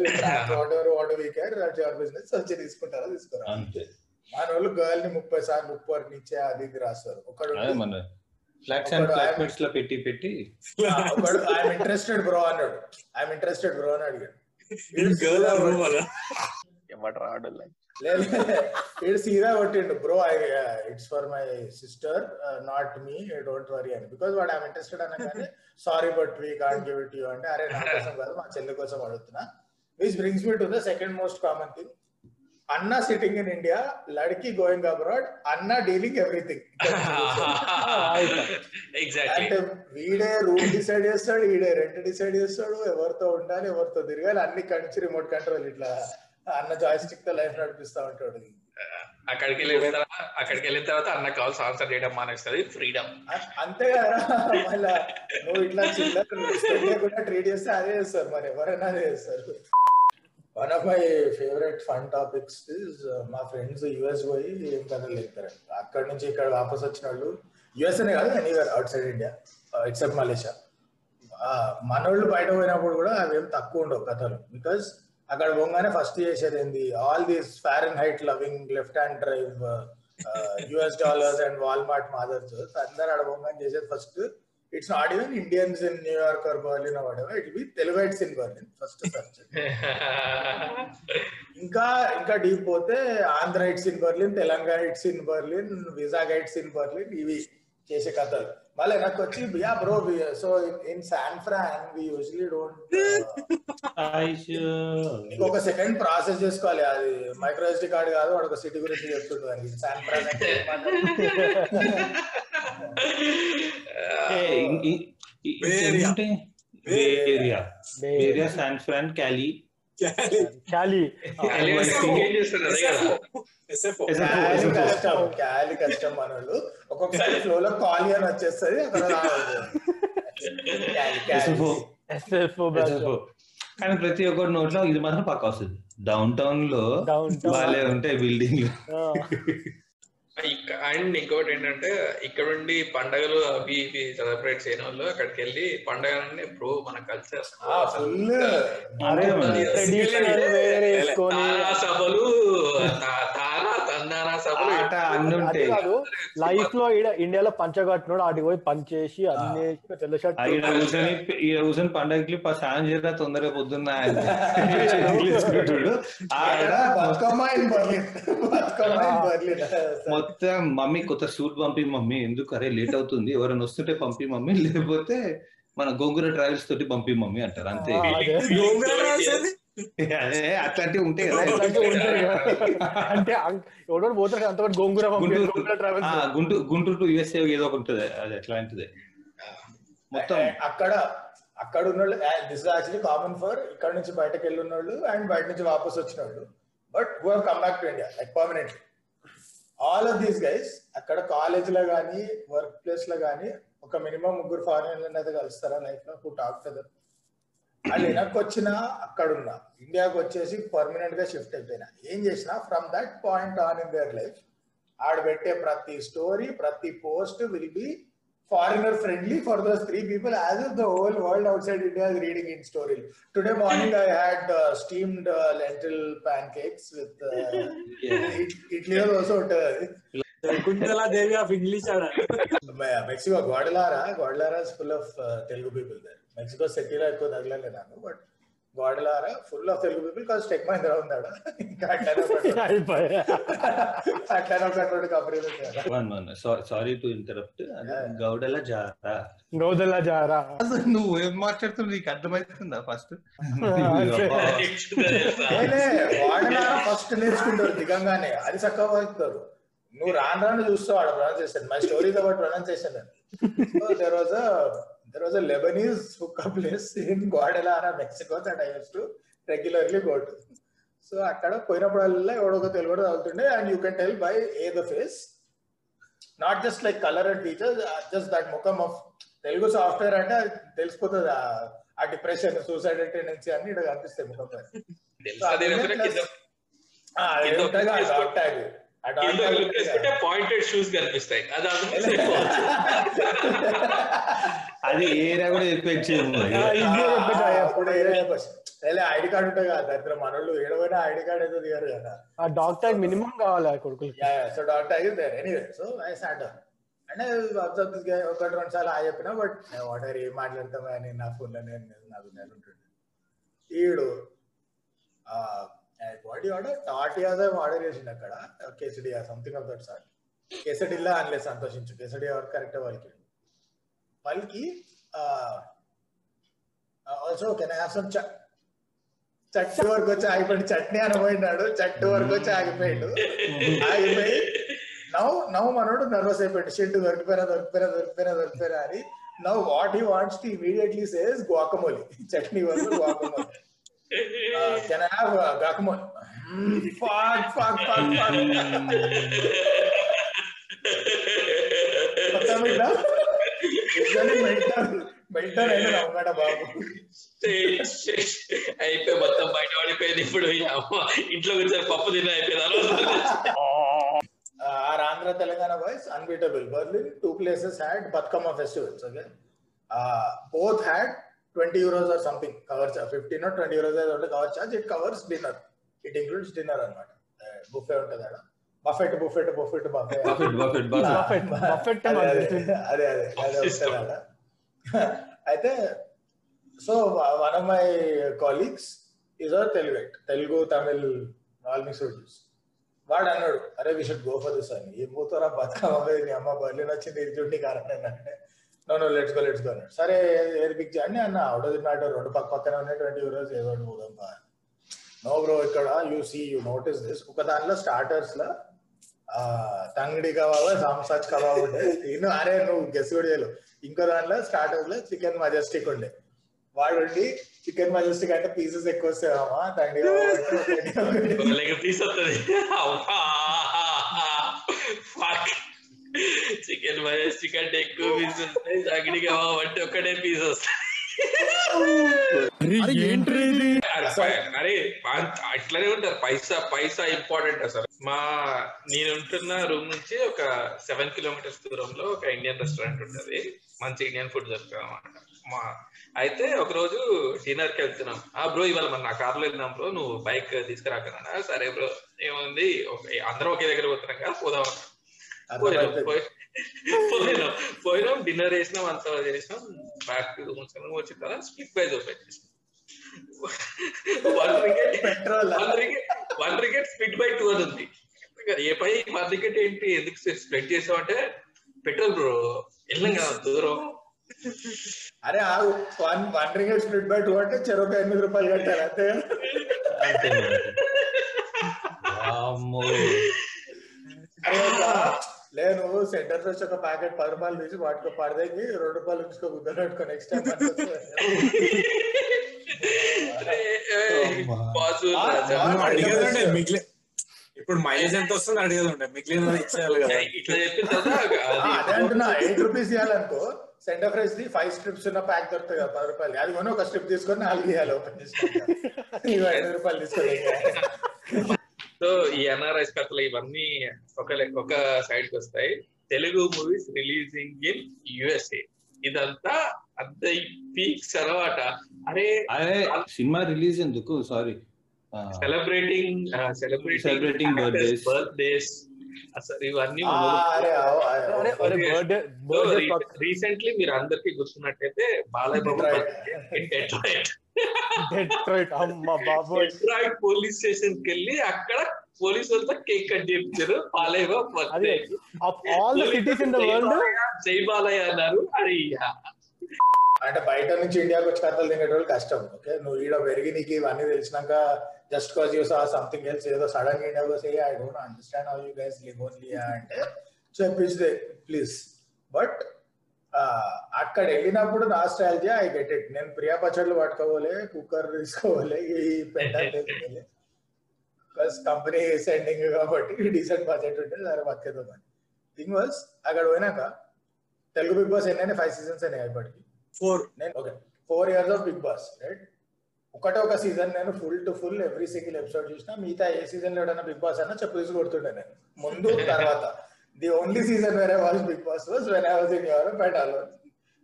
whatever what we care your business వచ్చి తీసుకుంటారా తీసుకురా అంతే. మన వాళ్ళు గర్ల్ని ముప్పై సార్లు ముప్పై నిచ్చే అది ఇది రాస్తారు. ఒకడు ఫ్లాట్స్ అండ్ ఫ్లాట్మేట్స్లో పెట్టి పెట్టి. ఒకడు ఐఎమ్ ఇంట్రెస్టెడ్ బ్రో అన్నాడు. ఐఎమ్ ఇంట్రెస్టెడ్ బ్రో అని అడిగాడు. గర్ల్ రూమ్ అలా? ఇటు సీదా కొట్టిండు. Bro I it's for my sister not me don't worry అని. బికాస్ వాడు ఐఎమ్ ఇంట్రెస్టెడ్ అనగానే sorry but we can't give it you అంటే అరే నా కోసం కాదు మా చెల్లి కోసం అడుగుతున్నా. Which brings me to the second most common thing అన్న సిట్టింగ్ ఇన్ ఇండియా లడ్కి గోయింగ్ అబ్రాడ్ అన్న డీలింగ్ ఎవ్రీథింగ్ అంటే వీడే రూమ్ డిసైడ్ చేస్తాడు వీడే రెంట్ డిసైడ్ చేస్తాడు ఎవరితో ఉండాలి ఎవరితో తిరగాలి అన్ని కంచి రిమోట్ కంట్రోల్ ఇట్లా. అన్న జాయిస్టిక్తో లైఫ్ నడిపిస్తా ఉంటాడు. అక్కడికి వెళ్ళిన తర్వాత అక్కడికి వెళ్ళిన తర్వాత అన్న కాల్స్ ఆన్సర్ చేయడం మానేస్తుంది ఫ్రీడమ్ అంతే కదా మళ్ళా నువ్వు ఇట్లా చిల్లర ట్రీట్ చేస్తే అదే చేస్తారు మరి ఎవరైనా అదే చేస్తారు. One of my favourite fun topics is మా ఫ్రెండ్స్ యుఎస్ పోయి ఏం కథలు చెప్తారు అక్కడ నుంచి ఇక్కడ వాపస్ వచ్చిన వాళ్ళు యుఎస్ అనే కాదు anywhere outside India except Malaysia మనోళ్ళు బయట పోయినప్పుడు కూడా అవి ఏం తక్కువ ఉండవు కథలు బికాస్ అక్కడ పోగానే ఫస్ట్ చేసేది ఏంది? All these foreign height loving left hand drive US dollars and Walmart mothers అందరు అక్కడ పోగానే చేసేది first it's not even Indians in New York or Berlin it be తెలుగైట్స్ in Berlin first search ఇంకా ఇంకా డీప్ పోతే Andhra it's in Berlin Telangana it's in Berlin Vizag it's in Berlin ఇవి చేసే కథలు. మళ్ళీ నాకు వచ్చి yeah bro so in San Fran we usually don't నీకు ఒక సెకండ్ ప్రాసెస్ చేసుకోవాలి. అది మైక్రో ఎస్డి కార్డ్ కాదు వాడు ఒక సిటీ గురించి చెప్తుండే దానికి శాన్ ఫ్రాన్ అంటే area area area San Fran Cali Cali కష్టం క్యాలి కష్టం మనోళ్ళు. ఒక్కొక్కసారి ఫ్లో లో కాలి అని వచ్చేస్తుంది కానీ ప్రతి ఒక్కటి నోట్లో ఇది మాత్రం పక్క వస్తుంది. డౌన్ టౌన్లో బాలే ఉంటాయి బిల్డింగ్ అండ్ ఇంకోటి ఏంటంటే ఇక్కడ ఉండి పండగలు అవి ఇవి సెలబ్రేట్ చేయని వాళ్ళు అక్కడికి వెళ్ళి పండగ బ్రో మన కల్చర్ సభలు తా- తారా తందానా సభలు ఆట అన్ని ఉంటాయి. లైఫ్లో ఈడ ఇండియాలో పంచగట్టినోడు ఆడికి పోయి పంచ్ చేసి అన్ని తెల్ల షర్ట్ కూర్చొని ఈడ కూర్చొని పండగకి స్నానం చేయరా తొందరగా పొద్దున్న మొత్తం మమ్మీ కొత్త సూట్ పంపి మమ్మీ ఎందుకు? అరే లేట్ అవుతుంది. ఎవరైనా వస్తుంటే పంపి మమ్మీ. లేకపోతే మన గోంగూర ట్రావెల్స్ తోటి పంపి మమ్మీ అంటారు. అంతే. అట్లాంటివి ఉంటాయి కదా. కదా. అంటే ఎవడో పోతాడు అంత గోంగూర గుంటూరు గోంగూర గుంటూరు గుంటూరు టు యుఎస్ఏ ఏదో ఒకటి ఉంటుంది. అది అట్లాంటిదే. మొత్తం. అక్కడ అక్కడ ఉన్న వాళ్ళు దిస్ యాక్చువల్లీ కామన్ ఫర్ ఇక్కడ నుంచి బయటకు వెళ్ళి ఉన్న వాళ్ళు అండ్ బయట నుంచి వాపస్ వచ్చిన వాళ్ళు but who have come back to India like permanently all of these guys అక్కడ కాలేజ్లో కానీ వర్క్ ప్లేస్లో కానీ ఒక మినిమం ముగ్గురు ఫారిన్ అయితే కలుస్తారా లైఫ్లో? హూ టాక్ టు దమ్ వాళ్ళు వెనక్కి వచ్చినా అక్కడ ఉన్నా ఇండియాకి వచ్చేసి పర్మనెంట్గా షిఫ్ట్ అయిపోయినా. ఏం చేసినా from that point on in their life ఆడ పెట్టే ప్రతి స్టోరీ ప్రతి post will be foreigner friendly for those three people as if the whole world outside India is reading in story today morning I had steamed lentil pancakes with idli also ఉంటుంది దేవి of English Mexico Guadalajara? Guadalajara full of Telugu people there Mexico సిటీలో ఎక్కువ తగలలే నాకు but Guadalajara full of Telugu people కాదు tech Mahindra ఉన్నాడు sorry to interrupt గౌడల జాత నోదలా Zara. అసలు నువ్వు ఏం మాట్లాడుతున్నావు? నీకు అర్థమవుతుందా ఫస్ట్ ఫస్ట్ నేర్చుకుంటారు దిగంగానే. అది చక్కగా వాడుతారు. నువ్వు రాను రాను చూస్తావు ఆడ pronunciation my story about pronunciation so there was there was a Lebanese hook place in Guadalajara Mexico that I use to regularly go to so అక్కడ పోయినప్పుడల్లా ఎవడొక Telugu చదువుతుండే and you can tell by a the face not just like colour and features just that ముఖం of Telugu software అంటే తెలిసిపోతుంది ఆ- depression suicide tendency అన్ని ఇక్కడ కనిపిస్తాయి ముఖం. పాయింటెడ్ షూస్ కనిపిస్తాయి. అది. అది ఏరియా కూడా ఎక్స్పెక్ట్. లే, ఐడి కార్డు ఉంటుంది కదా దరిద్రం. మనోళ్ళు ఏడవైనా ఐడి కార్డ్ అయితే దిగారు కదా. ఆ ట్యాగ్ మినిమం కావాలి ఆ కొడుకులకి? So tag is there anyway so I sat అంటే అబ్జర్వ్ దిస్ గై ఒకటి రెండు సార్లు ఆ చెప్పినా బట్ వాటర్ ఏం మాట్లాడతాం అని నా ఫోన్లో నేను నాకు నేను ఉంటుండే. ఈడు బాడీ ఆర్డర్ టాటియాస్ ఆర్డర్ చేసిండు అక్కడ. Quesadilla something of that sir quesadilla అనలే సంతోషించు. కేసడియా కరెక్ట్ వాళ్ళకి? వాళ్ళకి ఆల్సో కెన్ హ్యావ్ సమ్ చట్టు వరకు వచ్చి ఆగిపోయింది చట్నీ అని పోయినాడు చట్టు వరకు వచ్చి ఆగిపోయాడు ఆగిపోయి నవ్వు నవ్వు మనోడు నర్వస్ అయిపోయాడు షెడ్ దొరికిపోయినా దొరికిపోయినా దొరికిపోయినా దొరికిపోయినా అని now what he wants to immediately says guacamole chutney వరకు guacamole can I have guacamole fuck fuck fuck fuck మొత్తం ఇట్లా అయిపోయి మొత్తం బయట పడిపోయింది ఇప్పుడు ఇంట్లో కొంచెం పప్పు తిన్న అయిపోయింది or Andhra Telangana boys unbeatable Berlin two places had Bathukamma festivals okay both had twenty euros or something cover charge fifteen twenty euros cover charge it covers dinner it includes dinner అనమాట buffet ఉంటుంది అక్కడ buffet buffet buffet buffet buffet అదే అదే. అదే అయితే so one of my colleagues is our Telugu Telugu Tamil all mix juice వాడు అన్నాడు అరే we should go for this అని. ఏ పోతారా బతుకమ్మ నీ అమ్మ బర్లిన్ వచ్చింది ఇది చూడండి కారణం అంటే no no let's go let's go అన్నాడు. సరే ఏది పిక్ చేయండి అన్న అవుట్ ఆఫ్ మ్యాటర్ రెండు పక్క పక్కన ఉన్నాయి ట్వంటీ యూరోస్ ఏదో పోదాం బా నో బ్రో ఇక్కడ you see you notice this ఒక దాంట్లో స్టార్టర్స్లో తంగడి కబాబ్ సాంసాజ్ కబాబ్ ఉండే నేను అరే నువ్వు గెస్ కూడా చేయలేవు ఇంకో దాంట్లో స్టార్టర్స్లో చికెన్ మజెస్టిక్ ఉండే వాడు ఉండి చికెన్ మజెస్టిక్ అంటే పీసెస్ ఎక్కువ వస్తాయమ్మా తంగడి కబాబ్ అంటే చికెన్ చికెన్ ఎక్కువ పీస్ వస్తాయి తగిడి అంటే ఒక్కటే పీస్ వస్తాయి అరే అట్లనే ఉంటారు పైసా పైసా ఇంపార్టెంట్ అసలు మా నేను ఉంటున్న రూమ్ నుంచి ఒక సెవెన్ కిలోమీటర్స్ దూరంలో ఒక ఇండియన్ రెస్టారెంట్ ఉంటది. మంచి ఇండియన్ ఫుడ్ దొరుకుతుంది అనమాట మా అయితే ఒక రోజు డిన్నర్కి వెళ్తున్నాం. ఆ బ్రో ఇవాళ మన నా కార్లో వెళ్దాం బ్రో నువ్వు బైక్ తీసుకురాకనా? సరే బ్రో ఏముంది? ఒక- అందరం ఒకే దగ్గర పోతున్నాం కదా పోదాం. పోయినాం పోయినాం. పోయినాం డిన్నర్ చేసినాం అంతా చేసినాం. బ్యాక్ వచ్చిన తర్వాత స్ప్లిట్ ప్రైజ్ ఓపెన్ చేసినాం one petrol one ticket one ticket split by two అని ఉంది. ఏ పై వన్ రికెట్ ఏంటి? ఎందుకు స్ప్లిట్ చేసావు అంటే పెట్రోల్ బ్రో వెళ్ళాం కదా దూరం. అరే one one ring split by two అంటే చెరొక ఎనిమిది రూపాయలు కట్టాలి అంతే లేదు సెంటర్ నుంచి ఒక ప్యాకెట్ పది రూపాయలు తీసి వాటికి పడదేకి రెండు రూపాయలు ఉంచుకో గుద్దలు పెట్టుకో నెక్స్ట్ టైం ఆ, మిగిలి ఇప్పుడు మైలేజ్ ఎంత వస్తుంది అడిగేది ఉండే మిగిలిన ఇచ్చేయాలి కదా. ఇట్లా చెప్పిన అదే అంటున్నా. Eight rupees ఇవ్వాలనుకో centre fries the five strips ఉన్న ప్యాక్ దొరుకుతుంది కదా పది రూపాయలు అది కొని ఒక స్ట్రిప్ తీసుకొని నాలుగు ఇవ్వాలి ఓపెన్ చేసి ఇవి ఐదు రూపాయలు తీసుకొని సో ఈ ఎన్ఆర్ఐస్ కథలు ఇవన్నీ ఒక ఒక సైడ్కి వస్తాయి. Telugu movies releasing in USA ఇదంతా అంత పీక్స్ తర్వాత అరే అరే సినిమా రిలీజ్ ఎందుకు? Sorry celebrating Celebrating celebrating birthdays. Birthdays అసలు ఇవన్నీ రీసెంట్లీ మీరు అందరికి గుర్తున్నట్టయితే Balayya Babu Detroit. Detroit Detroit అమ్మ బాబోయ్. డెట్రాయిట్ పోలీస్ స్టేషన్కి వెళ్ళి అక్కడ పోలీసు వాళ్ళతో కేక్ కట్ చేయించారు బాలయ్య బాబు అదే. birthday. Of all the cities in the జై వరల్డ్. బాలయ్య, జై బాలయ్య అన్నారు. అది అంటే బయట నుంచి ఇండియాకి వచ్చి కథలు తినేటోళ్ళు కష్టం ఓకే? నువ్వు ఈడ పెరిగి నీకు ఇవన్నీ తెలిసినాక just cause you saw something else ఏదో సడన్గా ఇండియాకి వస్తే I don't understand how you guys live only అంటే చెప్పించే ప్లీజ్ బట్ అక్కడ వెళ్ళినప్పుడు నాస్ట్రాలజీ ఐ గెట్ ఇట్ నేను ప్రియా పచ్చళ్ళు పట్టుకోవాలి కుక్కర్ తీసుకోవాలి ఈ పెంట తీసుకోవాలి ప్లస్ కంపెనీ సెండింగ్ కాబట్టి డీసెంట్ బడ్జెట్ ఉంటే సరే బతికేద్దామని థింగ్ వాస్ అక్కడ పోయినాక తెలుగు బిగ్ బాస్ ఎన్నైనా ఫైవ్ సీజన్స్ అయినాయి ఇప్పటికి ఫోర్ నేను okay four years of Big Boss right ఒకటే ఒక సీజన్ నేను full to full every single episode చూసిన మిగతా ఏ సీజన్లో ఏదైనా బిగ్ బాస్ అన్నా చెప్పు తీసి కొడుతుండే నేను ముందు తర్వాత ది ఓన్లీ సీజన్ వేరే was Big Boss was when I was in Europe and allow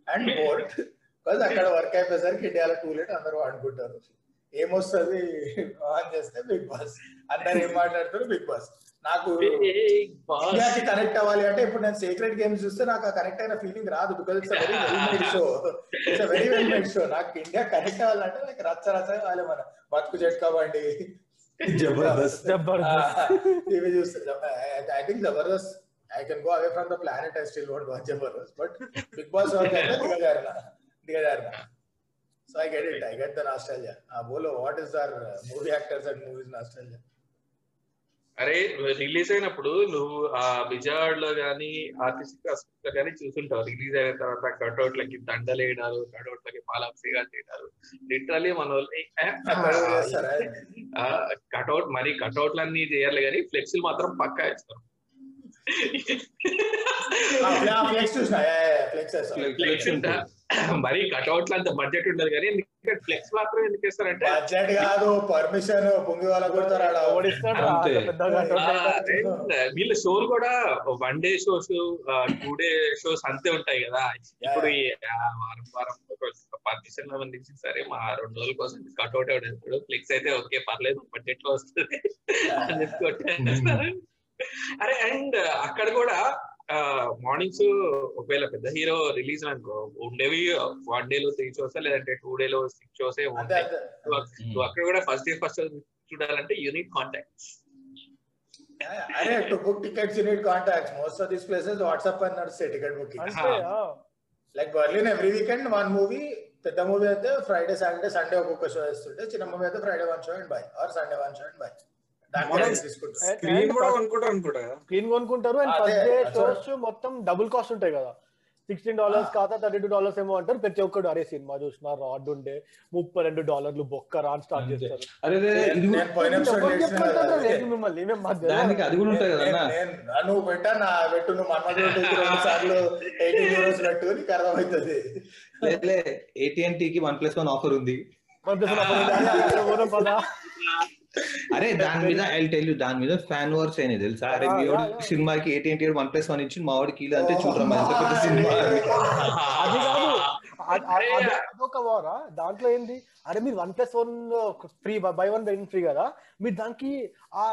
and bored because అక్కడ వర్క్ అయిపోయేసరికి ఇండియాలో టూ లేట్ అందరూ అనుకుంటారు ఏమొస్తుంది? ఆన్ చేస్తే బిగ్ బాస్. అందరు ఏం మాట్లాడుతారు బిగ్ బాస్. నాకు ఇండియాకి కనెక్ట్ అవ్వాలి అంటే ఇప్పుడు నేను సీక్రెట్ గేమ్స్ చూస్తే నాకు ఆ కనెక్ట్ అయిన ఫీలింగ్ రాదు because it's very well made show it's very well made show నాకు ఇండియా కనెక్ట్ అవ్వాలంటే నాకు రచ్చ రచ్చ కావాలి మన. బతుకు చెట్టుకోవండి జబర్దస్త్. జబర్దస్త్. టీవీ చూస్తే I think Jabardasth. I can go away from the planet I still want watch Jabardasth. But Big Boss వరకు అయితే దిగజారిన. దిగజారిన. So I get it I get the nostalgia ఆ బోలో what is our movie actors and movies nostalgia అరే release అయినప్పుడు నువ్వు ఆ విజయవాడ లో గానీ ఆర్టిస్ట్లో గానీ చూసుంటావు. రిలీజ్ అయిన తర్వాత కటౌట్ లకి దండలు వేయడాలు కటౌట్ లకి పాలాభిషేకాలు చేయడాలు లిటరలీ మన కటౌట్ మరి కటౌట్లు అన్ని చేయాలి కానీ ఫ్లెక్సీలు మాత్రం పక్కా ఇస్తారు ఫ్లెక్స్ చూసిన ఫ్లెక్స్ ఫ్లెక్స్ మరి కటౌట్లు అంత బడ్జెట్ ఉండదు కానీ ఫ్లెక్స్ మాత్రం ఎందుకు ఇస్తారంటే బడ్జెట్ కాదు పర్మిషన్ పొంగి వాళ్ళ షోలు కూడా one day shows two day shows అంతే ఉంటాయి కదా. ఇప్పుడు వారం వారం పర్మిషన్ సంబంధించి సరే మా రెండు రోజుల కోసం కట్అవుట్ ఎవడు ఫ్లెక్స్ అయితే ఓకే పర్లేదు బడ్జెట్లో వస్తుంది. అని చెప్పి. అరే అండ్ అక్కడ కూడా మార్నింగ్స్ ఒకవేళ పెద్ద హీరో రిలీజ్ అనుకో ఉండేవి వన్ డే లో త్రీ షోస్ లేదంటే టూ డే లో సిక్స్ షోస్ నువ్వు అక్కడ కూడా ఫస్ట్ డే ఫస్ట్ చూడాలంటే యూనిక్ కాంటాక్ట్ అరే to book tickets you need contacts most of these places WhatsApp అని నడుస్తాయి ticket booking. Like Berlin every weekend one movie పెద్ద మూవీ అయితే ఫ్రైడే సాటర్డే సండే ఒక్కొక్క షో వేస్తుంటే చిన్న మూవీ అయితే Friday one show and by or Sunday one show and by screen కొనుక్కుంటారు and first day shows మొత్తం డబుల్ కాస్ట్ ఉంటాయి కదా. సిక్స్టీన్ డాలర్స్ కాదా థర్టీ టూ డాలర్స్ ఏమో అంటారు. ప్రతి ఒక్కడు అరే సినిమా చూసిన రాడ్ ఉండే ముప్పై రెండు డాలర్లు బొక్క రాన్ స్టార్ట్. చేస్తారు. మిమ్మల్ని అది కూడా ఉంటది కదా నువ్వు పెట్టా నా పెట్టు నువ్వు కి వన్ ప్లస్ వన్ ఆఫర్ ఉంది. ఇది అక్కడ పోదాం పదా. అరే దాని మీద ఐ టెల్ యూ దాని మీద ఫ్యాన్ వర్స్ అయినాయి తెలుసా? అరే మీ. సినిమాకి ఏటీఎంటీ వన్ ప్లస్ వన్ ఇచ్చి మా వాడికి ఇలా అంటే చూడరా సినిమా. అది. కాదు. అదొక వారా దాంట్లో ఏంది? అరే మీరు one plus one free buy one buy free కదా? మీరు దానికి ఆ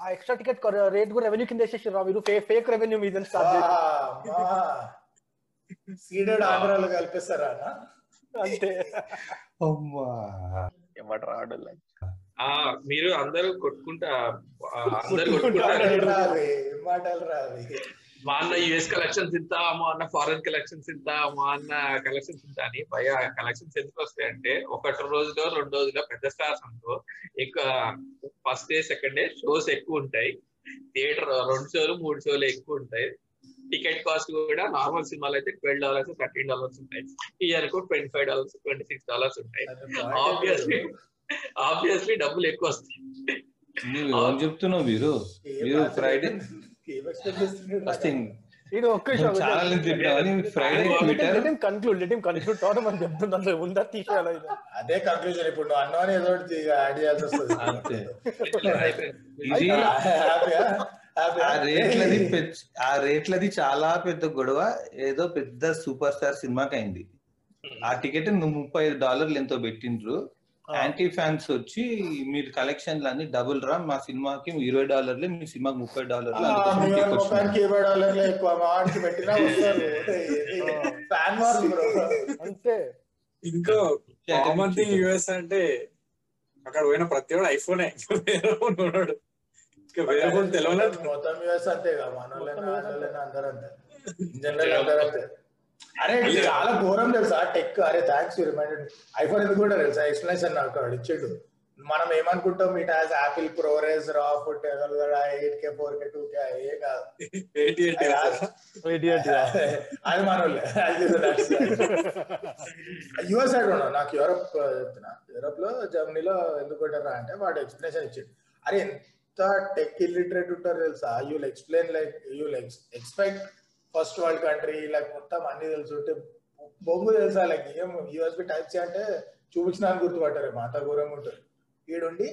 ఆ ఎక్స్ట్రా టికెట్ రేట్ కూడా రెవెన్యూ కింద వేసేసారు మీరు? ఫేక్ రెవెన్యూ మీద సీడెడ్ ఆంధ్రాలో కల్పిస్తారా అంతే. అమ్మా. ఆ మీరు అందరూ కొట్టుకుంటా అందరూ కొట్టుకుంటా. కొట్టుకుంటారు మా అన్న యుఎస్ కలెక్షన్స్ ఇంత మా అన్న ఫారెన్ కలెక్షన్స్ ఇంత మా అన్న కలెక్షన్స్ ఇంత అని భయ కలెక్షన్స్ ఎందుకు వస్తాయి అంటే ఒకటి రోజులో రెండు రోజుల్లో పెద్ద స్టార్స్ అనుకో ఎక్కువ first day second day shows ఎక్కువ ఉంటాయి. థియేటర్ రెండు షోలు మూడు షోలు ఎక్కువ ఉంటాయి. టికెట్ కాస్ట్ కూడా నార్మల్ సినిమాలు అయితే ట్వెల్వ్ డాలర్స్ థర్టీన్ డాలర్స్ ఉంటాయి. ఈ అనుకో twenty five dollars twenty six dollars ఉంటాయి. ఆబ్వియస్లీ ఆబ్వియస్లీ డబ్బులు ఎక్కువ వస్తాయి. నువ్వు ఏం చెప్తున్నావు మీరు మీరు ఫ్రైడే ఫస్ట్ థింగ్ ఇది ఒక్క Friday Twitter conclude let conclude మనం ఉందా తీసేయాలి ఇది. అదే కంక్లూజన్ ఇప్పుడు అన్నోని ఏదో ఒకటి యాడ్ చేయాల్సి వస్తుంది అంతే. ఇది ఆ రేట్లది ఆ రేట్లది చాలా పెద్ద గొడవ. ఏదో పెద్ద సూపర్ స్టార్ సినిమాకి అయింది ఆ టికెట్ నువ్వు ముప్పై ఐదు డాలర్లు ఎంతో పెట్టిండ్రు. యాంటీ ఫ్యాన్స్ వచ్చి మీరు కలెక్షన్లు అన్ని డబుల్ రా మా సినిమాకి ఇరవై డాలర్లు మీ సినిమాకి ముప్పై డాలర్లు ఇరవై డాలర్లు ఎక్కువ పెట్టినా ఫ్యాన్ అంతే. ఇంకో కామన్ థింగ్ యుఎస్ అంటే అక్కడ పోయిన ప్రతి వాడు ఐఫోనే ఇంకా వేరే ఫోన్ తెలియలేదు మొత్తం యూఎస్ అంతే కదా వాళ్ళైనా అందరూ అంతే. జనరల్ అందరూ అంతే. అరే చాలా ఘోరం తెలుసా? టెక్ అరే థ్యాంక్స్ రిమైండెడ్ ఐఫోన్ ఎందుకు కూడా తెలుసా? ఎక్స్ప్లెనేషన్ నాకు వాడు ఇచ్చిండు. మనం ఏమనుకుంటాం it has Apple ProRes raw foot eight K four K two K ఏ కాదు. అది మనోళ్ళే. యుఎస్ సైడ్ ఉన్నావు నాకు యూరప్ చెప్తున్నా. యూరప్లో జర్మనీలో ఎందుకు కొట్టారా అంటే వాడు ఎక్స్ప్లెనేషన్ ఇచ్చిండు. అరే ఎంత టెక్ ఇల్లిటరేట్ ఉంటారు తెలుసా? You'll explain like you'll expect first world country like మొత్తం అన్ని తెలుసుంటే బొంగు తెలుసా? లైక్ ఏం యూఎస్బి టైప్ సి అంటే చూపించిన గుర్తుపట్టారు. మాత ఘోరంగా ఉంటుంది. ఈడుండి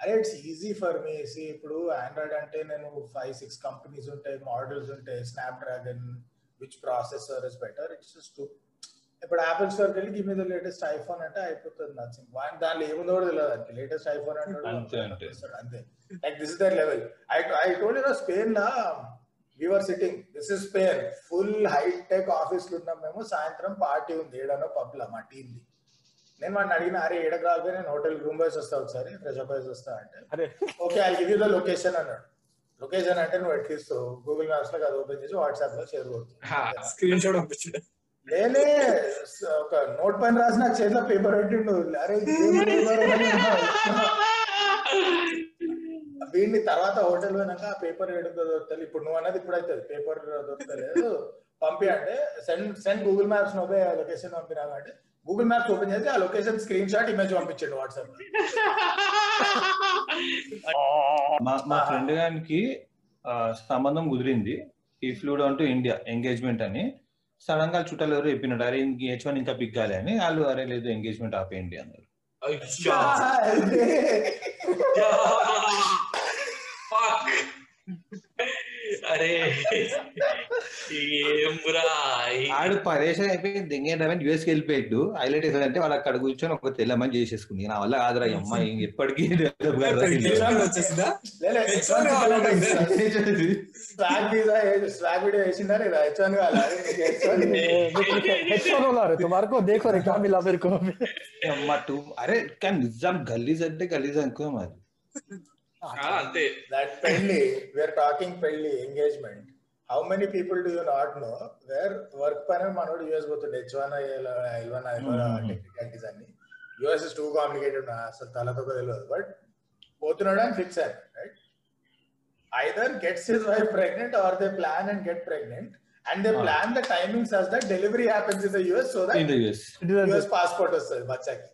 అరే it's easy for me see ఇప్పుడు ఆండ్రాయిడ్ అంటే నేను ఫైవ్ సిక్స్ కంపెనీస్ ఉంటాయి మోడల్స్ ఉంటాయి Snapdragon which processor is better it's just to ఇప్పుడు యాపిల్ స్టోర్కి వెళ్ళి give me the latest iPhone అంటే అయిపోతుంది నథింగ్ వాడి దాంట్లో ఏముందో కూడా తెలియదు అంతే లేటెస్ట్ ఐఫోన్ అంటే అంతే. అంతే. Like this is their level I I told you Spain law we're sitting this is Spain full hitech ఆఫీస్లో ఉన్నాం మేము. సాయంత్రం పార్టీ ఉంది. ఏడనో పబ్ లా మా టీమ్ ది. నేను వాడిని అడిగిన అరే ఏడకు రాకపోయి నేను హోటల్ రూమ్ వైస్ వస్తా ఒకసారి ఫ్రెష్ అప్ వైస్ వస్తా అంటే అరే. Okay I give you the location అన్నాడు. లొకేషన్ అంటే నువ్వు అట్లీస్ట్ గూగుల్ మ్యాప్స్లో అది ఓపెన్ చేసి వాట్సాప్లో షేర్ హా. స్క్రీన్ షాట్ పంపించాడు. నేనే ఒక నోట్ పైన రాసి నాకు చేతిలో పేపర్ పెట్టిండు అరే వీడిని తర్వాత హోటల్ పోయినాక ఆ పేపర్ ఎడుకో దొరుకుతుంది ఇప్పుడు నువ్వు అన్నది ఇప్పుడు అవుతుంది. పేపర్ దొరుకుతలేదు. పంపి అంటే సెండ్ సెండ్ గూగుల్ మ్యాప్స్ నోబే లొకేషన్ పంపినా అంటే గూగుల్ మ్యాప్స్ ఓపెన్ చేసి ఆ లొకేషన్ స్క్రీన్ షాట్ ఇమేజ్ పంపించండి వాట్సాప్ మా మా ఫ్రెండ్ గారికి ఆ, సంబంధం కుదిరింది. ఈ flew down to India engagement అని. సడన్గా చుట్టాలు ఎవరు చెప్పినాడు అరే హెచ్ వన్ ఇంకా పిగ్గాలి అని. వాళ్ళు అరే లేదు ఎంగేజ్మెంట్ ఆపేయండి అన్నారు అయ్యో. Fuck. అరే ఏం బ్రా ఆడు పరేషన్ అయిపోయి దెంగేటమని యూఎస్ కి వెళ్ళిపోయాడు హైలైట్ అంటే వాళ్ళు అక్కడ కూర్చొని ఒక తెల్లమని చేసేసుకుంది నా వల్ల కాదురా ఈ అమ్మాయి ఎప్పటికీ develop కాదురా ఈ హెచ్ఆర్ వచ్చేసిందా H1 కావాలంటే స్వాగ్ వీసా స్వాగ్ వీడియో వేసిందా లేదా హెచ్ వన్ కావాలి హెచ్ వన్ ఉన్నారు తుమార్కో దేఖో రే క్యా మిలా मेरे को అమ్మ టూ అరే కానీ నిజాం గలీజ్ అంటే గలీజ్ అనుకో మరి ఆ, అంతే. దట్ పెళ్ళి వేర్ టాకింగ్ పెళ్ళి engagement how many people do you not know where work పైన మనోడు యూఎస్ పోతుండే? H one L one technicalities అన్ని. యూఎస్ ఇస్ టూ కాంప్లికేటెడ్ అసలు తలతో తెలియదు. బట్ పోతున్నాడు అని ఫిక్స్ అయ్యారు right either gets his wife pregnant or they plan and get pregnant and they. Plan the timings as that delivery happens in the US so in that the US US passport వస్తుంది బచ్చాకి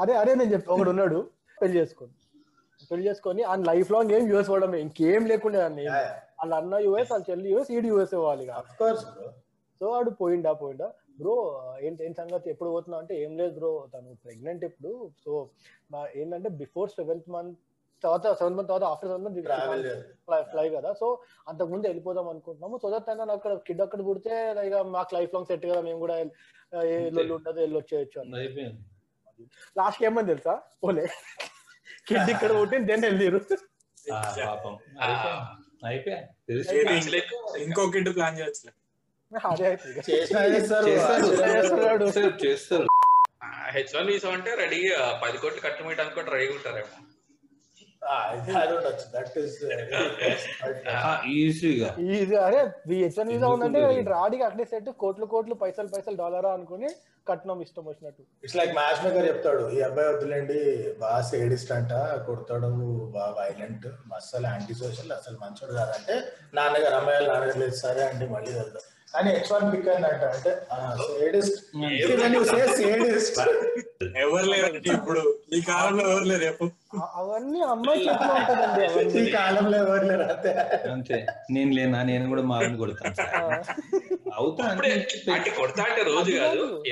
అరే అరే నేను చెప్తా ఒకడు ఉన్నాడు పెళ్ళి చేసుకోండి పెళ్ళి చేసుకొని ఆయన లైఫ్ లాంగ్ ఏం యూఎస్ పోవడమే ఇంకేం లేకుండా. వాళ్ళ అన్న యూఎస్ వాళ్ళ చెల్లి యూఎస్ ఈడు యూఎస్ ఇవ్వాలి ఇక. Of course, bro. సో వాడు పోయిండా పోయిండా. బ్రో ఏంటి ఏం సంగతి? ఎప్పుడు పోతున్నా అంటే ఏం లేదు బ్రో తను ప్రెగ్నెంట్ ఇప్పుడు. సో ఏంటంటే బిఫోర్ సెవెంత్ మంత్ తర్వాత సెవెంత్ మంత్ తర్వాత ఆఫ్టర్ సెవెంత్ మంత్. ఫ్లై కదా. సో అంతకు ముందు వెళ్ళిపోదాం అనుకుంటున్నాము. సో దట్ తను అక్కడ కిడ్ అక్కడ పుడితే ఇక మాకు లైఫ్ లాంగ్ సెట్ కదా. మేము కూడా ఏ లొల్లి ఉండదు వెళ్ళి వచ్చేయచ్చు అని అయిపోయింది లాస్ట్ ఏమని తెలుసా? పోలే. కిడ్ ఇక్కడ పుట్టి దెన్ వెళ్ళిరు పాపం. అయిపోయా ఇంకో కిడ్ ప్లాన్ చేయొచ్చు చేస్తారు? హెచ్ వన్ వీసా అంటే రెడీగా పది కోట్లు కట్టుమీయడానికి కూడా రెడీగా ఉంటారేమో. అరే హెచ్ వన్ వీసా ఉందంటే రాడికి అట్లే సెట్ కోట్లు కోట్లు పైసలు పైసలు డాలరా అనుకుని కట్నం ఇష్టం వచ్చినట్టు. ఇట్స్ లైక్ మ్యాచ్ మేకర్ చెప్తాడు ఈ అబ్బాయి వద్దులేండి బాగా సేడిస్ట్ అంట కొడతాడు బాగా వైలెంట్ అస్సలు యాంటీ సోషల్ అసలు మంచోడు కాదంటే నాన్నగారు అమ్మాయిలు నాన్నగారు లేదు సరే అండి మళ్ళీ వెళ్దాం. కానీ హెచ్ వన్ పిక్ అయిందంట అంటే. సేడిస్ట్ ఎవరు లేరండి ఇప్పుడు? ఈ కాలంలో ఎవరు లేరు అవన్నీ అమ్మాయి చేతిలో ఉంటదండి ఈ కాలంలో ఎవరు లేరు అంతే. అంతే. నేను లేనా? నేను కూడా మారిని కొడతాను అవుతా అంటే కొడతా అంటే రోజు కాదు.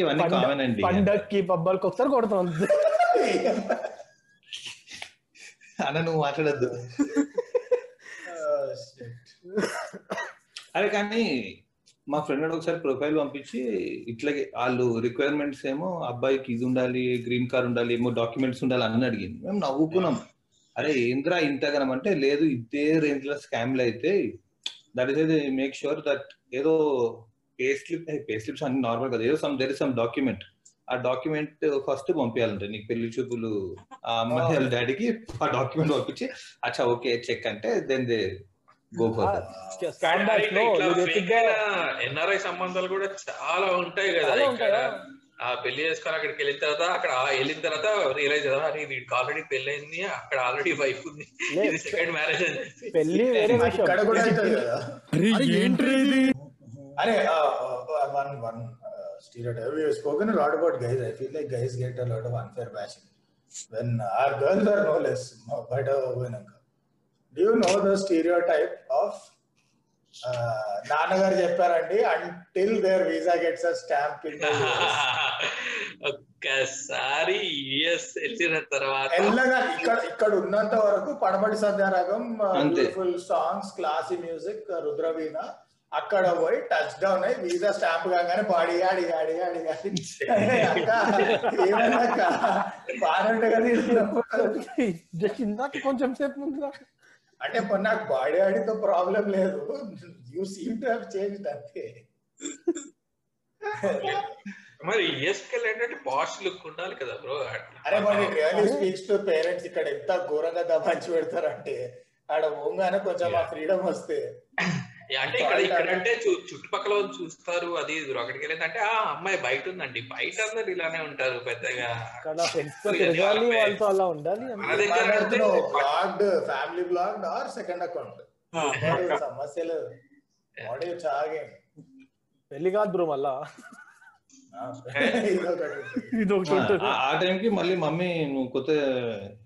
ఇవన్నీ కామన్ అండి. పండక్కి పబ్బాలకి ఒకసారి కొడతాం. అన్న నువ్వు మాట్లాడద్దు. అరే కానీ మా ఫ్రెండ్ ఒకసారి ప్రొఫైల్ పంపించి ఇట్లాగే వాళ్ళు రిక్వైర్మెంట్స్ ఏమో అబ్బాయికి ఇది ఉండాలి గ్రీన్ కార్డ్ ఉండాలి ఏమో డాక్యుమెంట్స్ ఉండాలి అని అడిగింది. మేము నవ్వుకున్నాం. అరే ఏంద్రా ఇంతగనం అంటే లేదు ఇదే రేంజ్లో స్కామ్లు అయితే that is make sure that ఏదో పే స్లిప్ పే స్లిప్స్ అన్ని నార్మల్ కదా. ఏదో some there is some document ఆ డాక్యుమెంట్ ఫస్ట్ పంపించాలంటే నీకు పెళ్ళి చూపులు ఆ అమ్మాయి వాళ్ళ డాడీకి ఆ డాక్యుమెంట్ పంపించి అచ్చా ఓకే చెక్ అంటే దెన్ దే ఎన్ఆర్ఐ సంబంధాలు కూడా చాలా ఉంటాయి కదా ఇక్కడ? ఆ పెళ్ళి చేసుకొని అక్కడికి వెళ్ళిన తర్వాత అక్కడ వెళ్ళిన తర్వాత రియలైజ్ వీడికి ఆల్రెడీ పెళ్ళి అయింది అక్కడ ఆల్రెడీ వైఫ్ ఉంది. ఇది సెకండ్ మ్యారేజ్ అని. పెళ్ళి వేరే విషయం. ఇక్కడ కూడా అవుతుంది కదా. అరే one one stereotype. We have spoken a lot about guys. I feel like guys get a lot of unfair bashing. When our girls are no less బయట పోయినాక do you know the stereotype of uh, నాన్నగారు చెప్పారండి until there visa gets a stamp in ఒక్కసారి US వెళ్ళిన తర్వాత ఇక్కడ ఇక్కడ ఉన్నంత వరకు పడమటి సత్యారాగం అంతే. Beautiful songs classy music Rudraveena అక్కడ పోయి టచ్ డౌన్ అయ్యి వీసా స్టాంప్ కాగానే పాడి ఆడి ఆడి ఆడి ఏమన్నా అక్క? బాగానే ఉంటే కదా. జస్ట్ ఇందాక కొంచెం సేపు ముందు అంటే నాకు బాడీ ఆడితో ప్రాబ్లం లేదు. You seem to have change అంతే. మరి వెళ్ళి ఏంటంటే పాష్ లుక్ ఉండాలి కదా బ్రో అరే మరి రియల్లీ స్పీక్స్ టు పేరెంట్స్ ఇక్కడ ఎంత ఘోరంగా దబాంచి పెడతారంటే ఆడ పోగానే కొంచెం ఆ ఫ్రీడమ్ వస్తే. అంటే ఇక్కడ ఇక్కడ అంటే చుట్టుపక్కల వాళ్ళు చూస్తారు అది ఇది అక్కడికి వెళ్ళిందంటే ఆ అమ్మాయి బయట ఉందండి. బయట అందరు ఇలానే ఉంటారు పెద్దగా. అలా ఉండాలి అంటే blocked family blocked or second account. సమస్య లేదు. బాడీ చాగే పెళ్ళి కాదు బ్రో మళ్ళా. ఆ- ఆ టైంకి మళ్ళీ మమ్మీ నువ్వు కొత్త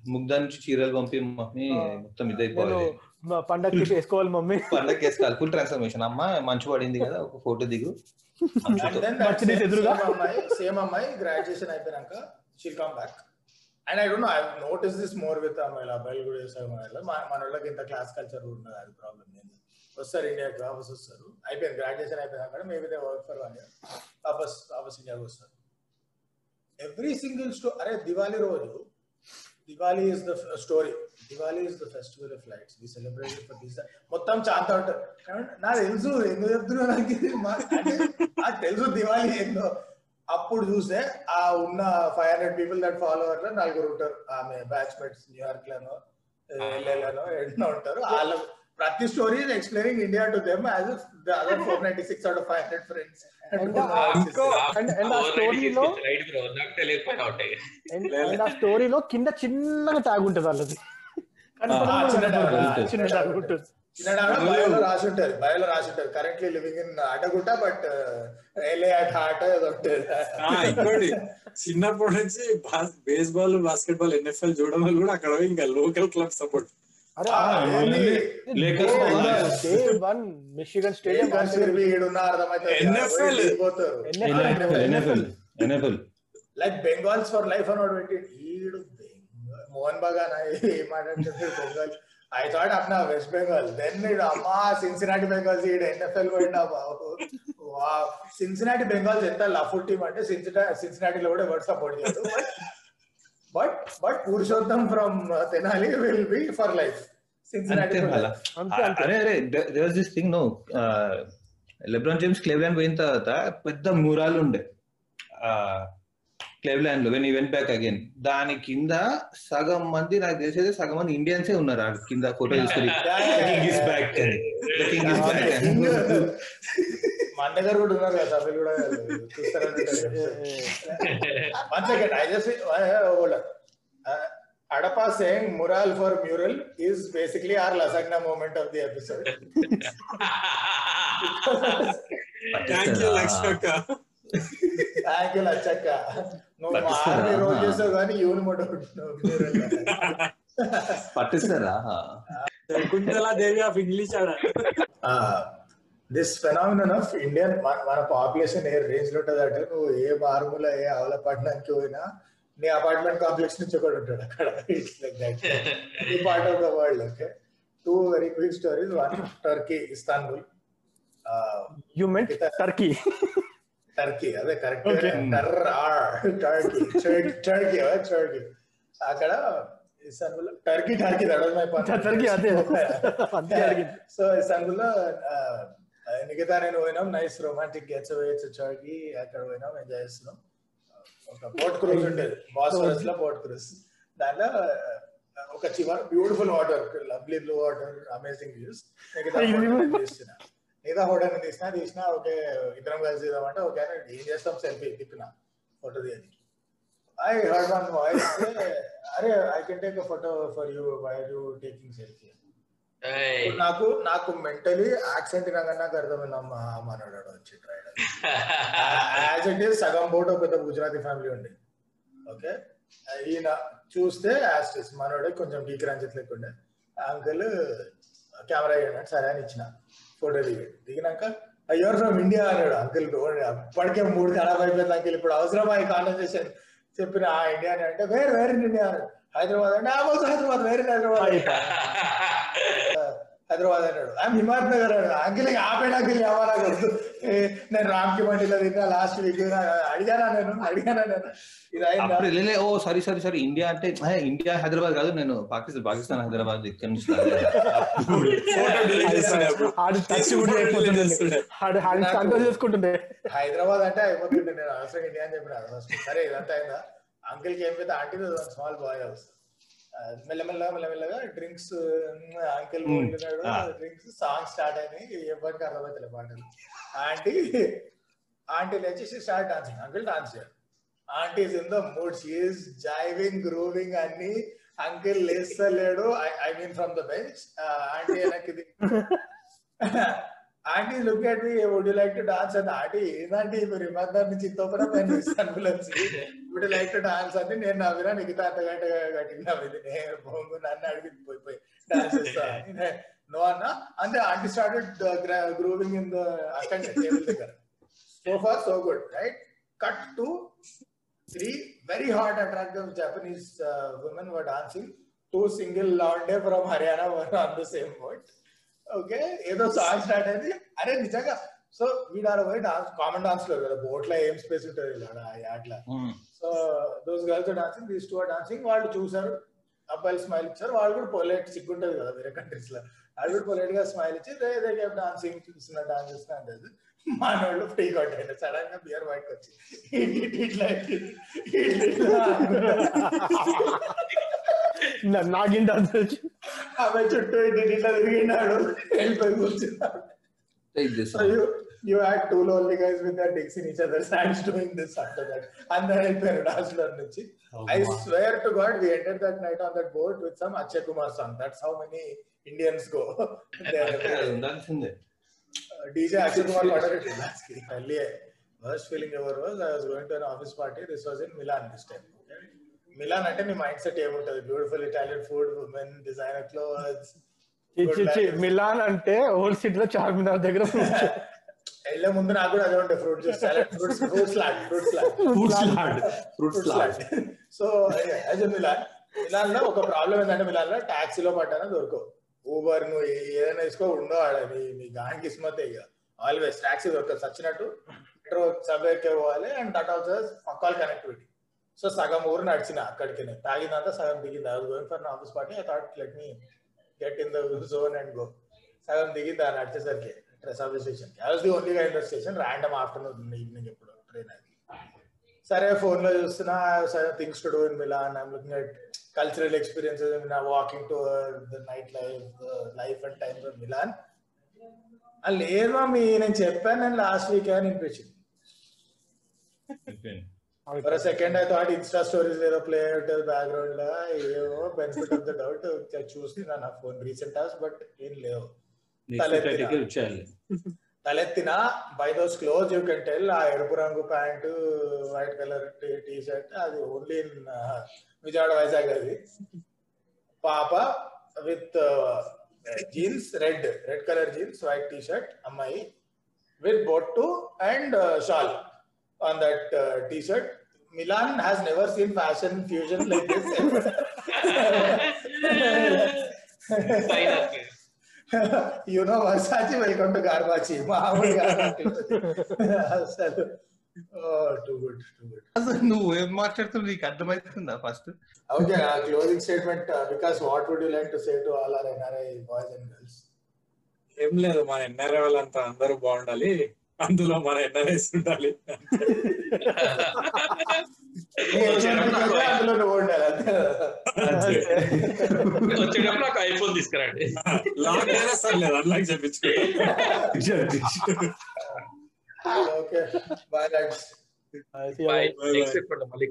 ముగ్ధా నుంచి చీరలు పంపి మమ్మీ మొత్తం ఇదైపోవాలి. మా పండక్కి వేసుకోవాలి మమ్మీ. పండగ వేసుకోవాలి ఫుల్ ట్రాన్స్ఫర్మేషన్ అమ్మ మంచు పడింది కదా ఒక ఫోటో దిగు. And then that Mercedes same- ఎదురుగా. same అమ్మాయి సేమ్ అమ్మాయి గ్రాడ్యుయేషన్ అయిపోయినాక she'll come back and I don't know I notice this more with అమ్మాయిలు అబ్బాయిలు కూడా చేసే అమ్మాయిలు మన వాళ్ళకి ఇంత క్లాస్ కల్చర్ ఉన్నది అది ప్రాబ్లం లేదు. వస్తారు ఇండియాకి వాపస్ వస్తారు. అయిపోయింది గ్రాడ్యుయేషన్ అయిపోయినాక maybe they work for one year వాపస్ వాపస్ ఇండియాకి వస్తారు. ఎవ్రీ సింగిల్ స్టో అరే దివాళీ రోజు Diwali is the story Diwali is the festival of lights we celebrate for this మొత్తం ఏమంటే నాకు తెలుసు ఎందుకు చెప్తున్నా నాకు తెలుసు దివాళీ ఏందో. అప్పుడు చూస్తే ఆ ఉన్న ఫైవ్ హండ్రెడ్ పీపుల్ దట్ ఫాలోవర్లో నలుగురు ఉంటారు. ఆమె బ్యాచ్ మేట్స్ న్యూయార్క్ లోనో ఎల్ఏలోనో ఎన్నో ఉంటారు. వాళ్ళ ప్రతి story explaining India to them as other four ninety six out of five hundred friends స్టోరీలో కింద చిన్నగా ట్యాగ్ ఉంటుంది వాళ్ళది. ట్యాగ్ ఉంటుంది బయోలో రాసి రాసి ఉంటారు. Currently living in Addagutta but LA at heart ఉంటుంది ఇంకోటి చిన్నప్పటి నుంచి బేస్బాల్ బాస్కెట్ బాల్ ఎన్ఎఫ్ఎల్ చూడడం వల్ల కూడా అక్కడ ఇంకా local club support Michigan stadium NFL NFL like Bengals for life అని పెట్టి ఈడు బెంగాల్ మోహన్ బగాన్ ఏం మాట్లాడుతుంది బెంగాల్ ఐ థాట్ అప్నా వెస్ట్ బెంగాల్ దెన్ అమ్మా సిన్సినాటి బెంగాల్స్ ఈడు ఎన్ఎఫ్ఎల్ పోయిండా బాబు వా సిన్సినాటి బెంగాల్స్ ఎంత లఫుల్ టీమ్ అంటే సిన్సినా సిన్సినాటిలో కూడా ఎవరు సపోర్ట్ చేయదు but but Purushottam from Tenali will be for life Cincinnati అంతే మళ్ళా అంతే అంతే అరే అరే there this thing no LeBron James Cleveland పోయిన తర్వాత పెద్ద మూరాలు ఉండే క్లెవ్లాండ్లో వెన్ ఈవెంట్ బ్యాక్ అగైన్ దాని కింద సగం మంది నాకు తెలిసేది సగం మంది ఇండియన్సే ఉన్నారు ఆ కింద ఫోటో తీసుకుని. మన దగ్గర కూడా ఉన్నారు కదా సభ్యులు కూడా చూస్తారని one second I just Adapa saying mural for mural is basically our lasagna moment of the episode thank you Lakshmakka thank you Lachakka నువ్వు మా పట్టిస్తారా? ఆర్మీ రోజు చేసావు కానీ యూని మొట్ట పట్టిస్తారా? శకుంతలా దేవి ఆఫ్ ఇంగ్లీష్ ఆడ. దిస్ ఫెనామినన్ ఆఫ్ ఇండియన్ మన పాపులేషన్ ఏ రేంజ్లో ఉంటుంది అంటే నువ్వు ఏ మారుమూల ఏ అవల పట్టణానికి పోయినా నీ అపార్ట్మెంట్ కాంప్లెక్స్ నుంచి ఒకటి ఉంటాడు అక్కడ. ఈ part of the world okay two very quick stories one Turkey Istanbul you meant Turkey Turkey అదే కరెక్ట్. టర్కీ టర్కీ టర్కీ అక్కడ ఇస్తాన్బుల్ టర్కీ టర్కీ టర్కీ అదే. సో ఇస్తాన్బుల్లో ఆ, మిగతా నేను పోయినాం. నైస్ రొమాంటిక్ గెట్స్ వేయచ్చు టర్కీ అక్కడ పోయినాం ఎంజాయ్ చేస్తున్నాం. ఒక బోట్ క్రూజ్ ఉండేది. బాస్ఫరస్లో బోట్ క్రూజ్ దాంట్లో ఆ, ఒక చివర beautiful water lovely blue water amazing views మిగతా మిగతా ఫోటో తీసినా తీసినా ఓకే ఇద్దరం కలిసి తీద్దామంటే ఓకే అని ఏం చేస్తాం? సెల్ఫీ తిప్పిన ఫోటో తీయని. ఐ హర్డ్ వన్ వాయిస్ అరే I can take a photo for you why you taking selfie. నాకు నాకు మెంటలీ యాక్సెంట్ నాకు నాకు అర్థమైంది అమ్మ మనోడు వచ్చి ట్రైడర్ యాజ్ ఇట్ ఈస్ సగం బోట్ పెద్ద గుజరాతీ ఫ్యామిలీ ఉండే. ఓకే? ఈయన చూస్తే యాస్టిస్ మనోడే కొంచెం రంజిత్ లేకుండే అంకుల్ కెమెరా ఇవ్వండి సరే అని ఇచ్చిన. ఫోటో దిగాడు దిగినాక అయ్యోర్ ఫ్రమ్ ఇండియా అన్నాడు అంకుల్ అప్పటికే మూడు ఖరాబ్ అయిపోయింది అంకుల్ ఇప్పుడు అవసరమా ఈ కాన్వర్సేషన్ చెప్పిన ఆ ఇండియా అని అంటే వేరే వేరే ఇండియా అన్నాడు హైదరాబాద్ అంటే ఆ హైదరాబాద్ వేరే హైదరాబాద్ హైదరాబాద్ అన్నాడు ఐఎమ్ హిమాయత్ నగర్ అన్నాడు అంకిల్ ఆపేడు అంకిల్ ఎవరా నేను రామ్కి మండిలో తిన్నా లాస్ట్ వీక్ అడిగానా నేను? అడిగానా నేను? ఇది ఓ సారీ సారీ సారీ ఇండియా అంటే "హే, ఇండియా హైదరాబాద్ కాదు నేను పాకిస్తాన్ పాకిస్తాన్ హైదరాబాద్ ఇక్కడ నుంచి చేసుకుంటుండే. హైదరాబాద్ అంటే అయిపోతుండే నేను అవసరం ఇండియా అని చెప్పిన సరే ఇదంతా అయిందా? అంకిల్కి ఏం పెద్ద ఆంటీ స్మాల్ బాయ్ హౌస్ మెల్లమెల్లగా మెల్లమెల్లగా డ్రింక్స్ అంకిల్. పోతున్నాడు. డ్రింక్స్ సాంగ్ స్టార్ట్ అయినాయి. ఎవరికి అర్థమవుతలే పాటలు. ఆంటీ ఆంటీ లేచి స్టార్ట్ డాన్సింగ్ అంకిల్ డాన్స్ చేయాలి aunty in the mood she is jiving grooving అన్ని. Uncle లేస్తలేడు. I mean from the bench aunty వెనక్కి aunty look at me would you like to dance అని aunty ఏంటంటే మీరు హిమాద్దార్ నుంచి ఇంతోపరా నేను ambulance would like to dance అని నేను నవ్వినా మిగతా అంత గంట గట్టిగా నవ్వింది. నేను బొంగు నన్ను అడిగి పోయి పోయి డాన్స్ చేస్తా అని. నో అన్న. అంటే aunty started grooving in the అక్కడ టేబుల్ దగ్గర. So far so good right cut to three very hot attractive Japanese women were dancing two single లాండే from Haryana were on the same boat okay ఏదో song start అయింది అరే నిజంగా so వీడార పోయి dance common డాన్స్లో కదా బోట్లో ఏం space ఉంటుంది అట్లా so those girls dancing these two dancing వాళ్ళు చూసారు అబ్బాయిలు స్మైల్ ఇచ్చారు వాళ్ళు కూడా పొలైట్ సిగ్గుంటది కదా వేరే కంట్రీస్లో వాళ్ళు కూడా పొలైట్గా స్మైల్ ఇచ్చి రే డాన్సింగ్ చూస్తున్నా డాన్స్ చేస్తున్నా అంటే మనోళ్ళు ఫ్రీ కొట్టాడు సడన్గా బియర్ బయటకు వచ్చి ఇట్లా ఇట్లా నా- నాగిన్ డాన్స్ వచ్చి ఆమె చుట్టూ ఇట్లా ఇట్లా తిరిగినాడు వెళ్ళిపోయి కూర్చున్నాడు you had two lonely guys with their dicks in each other's hands doing this after that. And then వెళ్ళిపోయారు డాన్స్లో నుంచి I swear to God, we entered that night on that boat with some Akshay Kumar song. That's how many Indians go. There. ఉండాల్సిందే DJ Akshay Kumar ordered it last week. Earlier, worst feeling ever was I was going to an office party. This Milan అంటే నీ mind set ఏముంటది beautiful Italian food women designer clothes Milan అంటే old city లో చార్మినార్ దగ్గర వెళ్ళే ముందు నాకు కూడా అదే ఉండే fruit juice fruits fruit salad fruit salad fruit salad fruit salad so as Milan మిలాన్లో ఒక ప్రాబ్లం ఏంటంటే మిలాన్లో టాక్సీలో పట్టాన దొరకవు ఊబర్ నువ్వు ఏదైనా తీసుకో ఉండో ఆడ. నీ నీ గాన్ కిస్మతే ఇక. ఆల్వేస్ టాక్సీ దొరకదు. సచ్చినట్టు మెట్రో సబ్వేకే పోవాలి అండ్ దట్ ఆల్సో పక్కాల్ కనెక్టివిటీ సో సగం ఊరు నడిచిన అక్కడికి తాగిందంతా సగం దిగింది. I going for office party I thought let me get in the zone and go సగం దిగింది ఆ నడిచేసరికి sub station I the only in the station random afternoon evening ఎప్పుడు ట్రైన్ అది. సరే ఫోన్లో చూస్తున్నా things to do in Milan I'm looking at cultural experiences in walking to the night life life and times of Milan లేదు mummy నేను చెప్పాను నేను last week అని అనిపించింది. Second I thought insta stories ఏదో ప్లే అవుతుంది బ్యాక్గ్రౌండ్లో ఏవో బెనిఫిట్ ఆఫ్ ద డౌట్ చూస్తున్నా నా ఫోన్ రీసెంట్ హాస్ బట్ ఏం లేవు. తలెత్తిన. By those close you can tell ఆ ఎరుపు రంగు pant white colour T shirt అది ఓన్లీ ఇన్ విజయవాడ వైజాగ్ అది. పాప with jeans red red colour jeans white T shirt అమ్మాయి విత్ బొట్టు and shawl scene fashion fusion like this you know Versace welcome to గార్బాచి మామూలుగా అసలు. టూ గుడ్ టూ గుడ్ అసలు నువ్వు ఏం మాట్లాడుతున్నావు? నీకు అర్థమవుతుందా first okay closing statement Vikas what would you like to say to all our NRI boys and girls ఏం లేదు మన ఎన్ఆర్ఐ వాళ్ళంతా అందరూ బాగుండాలి. అందులో మన ఎన్ఆర్ఐస్ ఉండాలి వచ్చేటప్పుడు నాకు ఐఫోన్ తీసుకురండి. లాక్ అయినా సర్లేదు అన్లాక్ చెప్పించుకో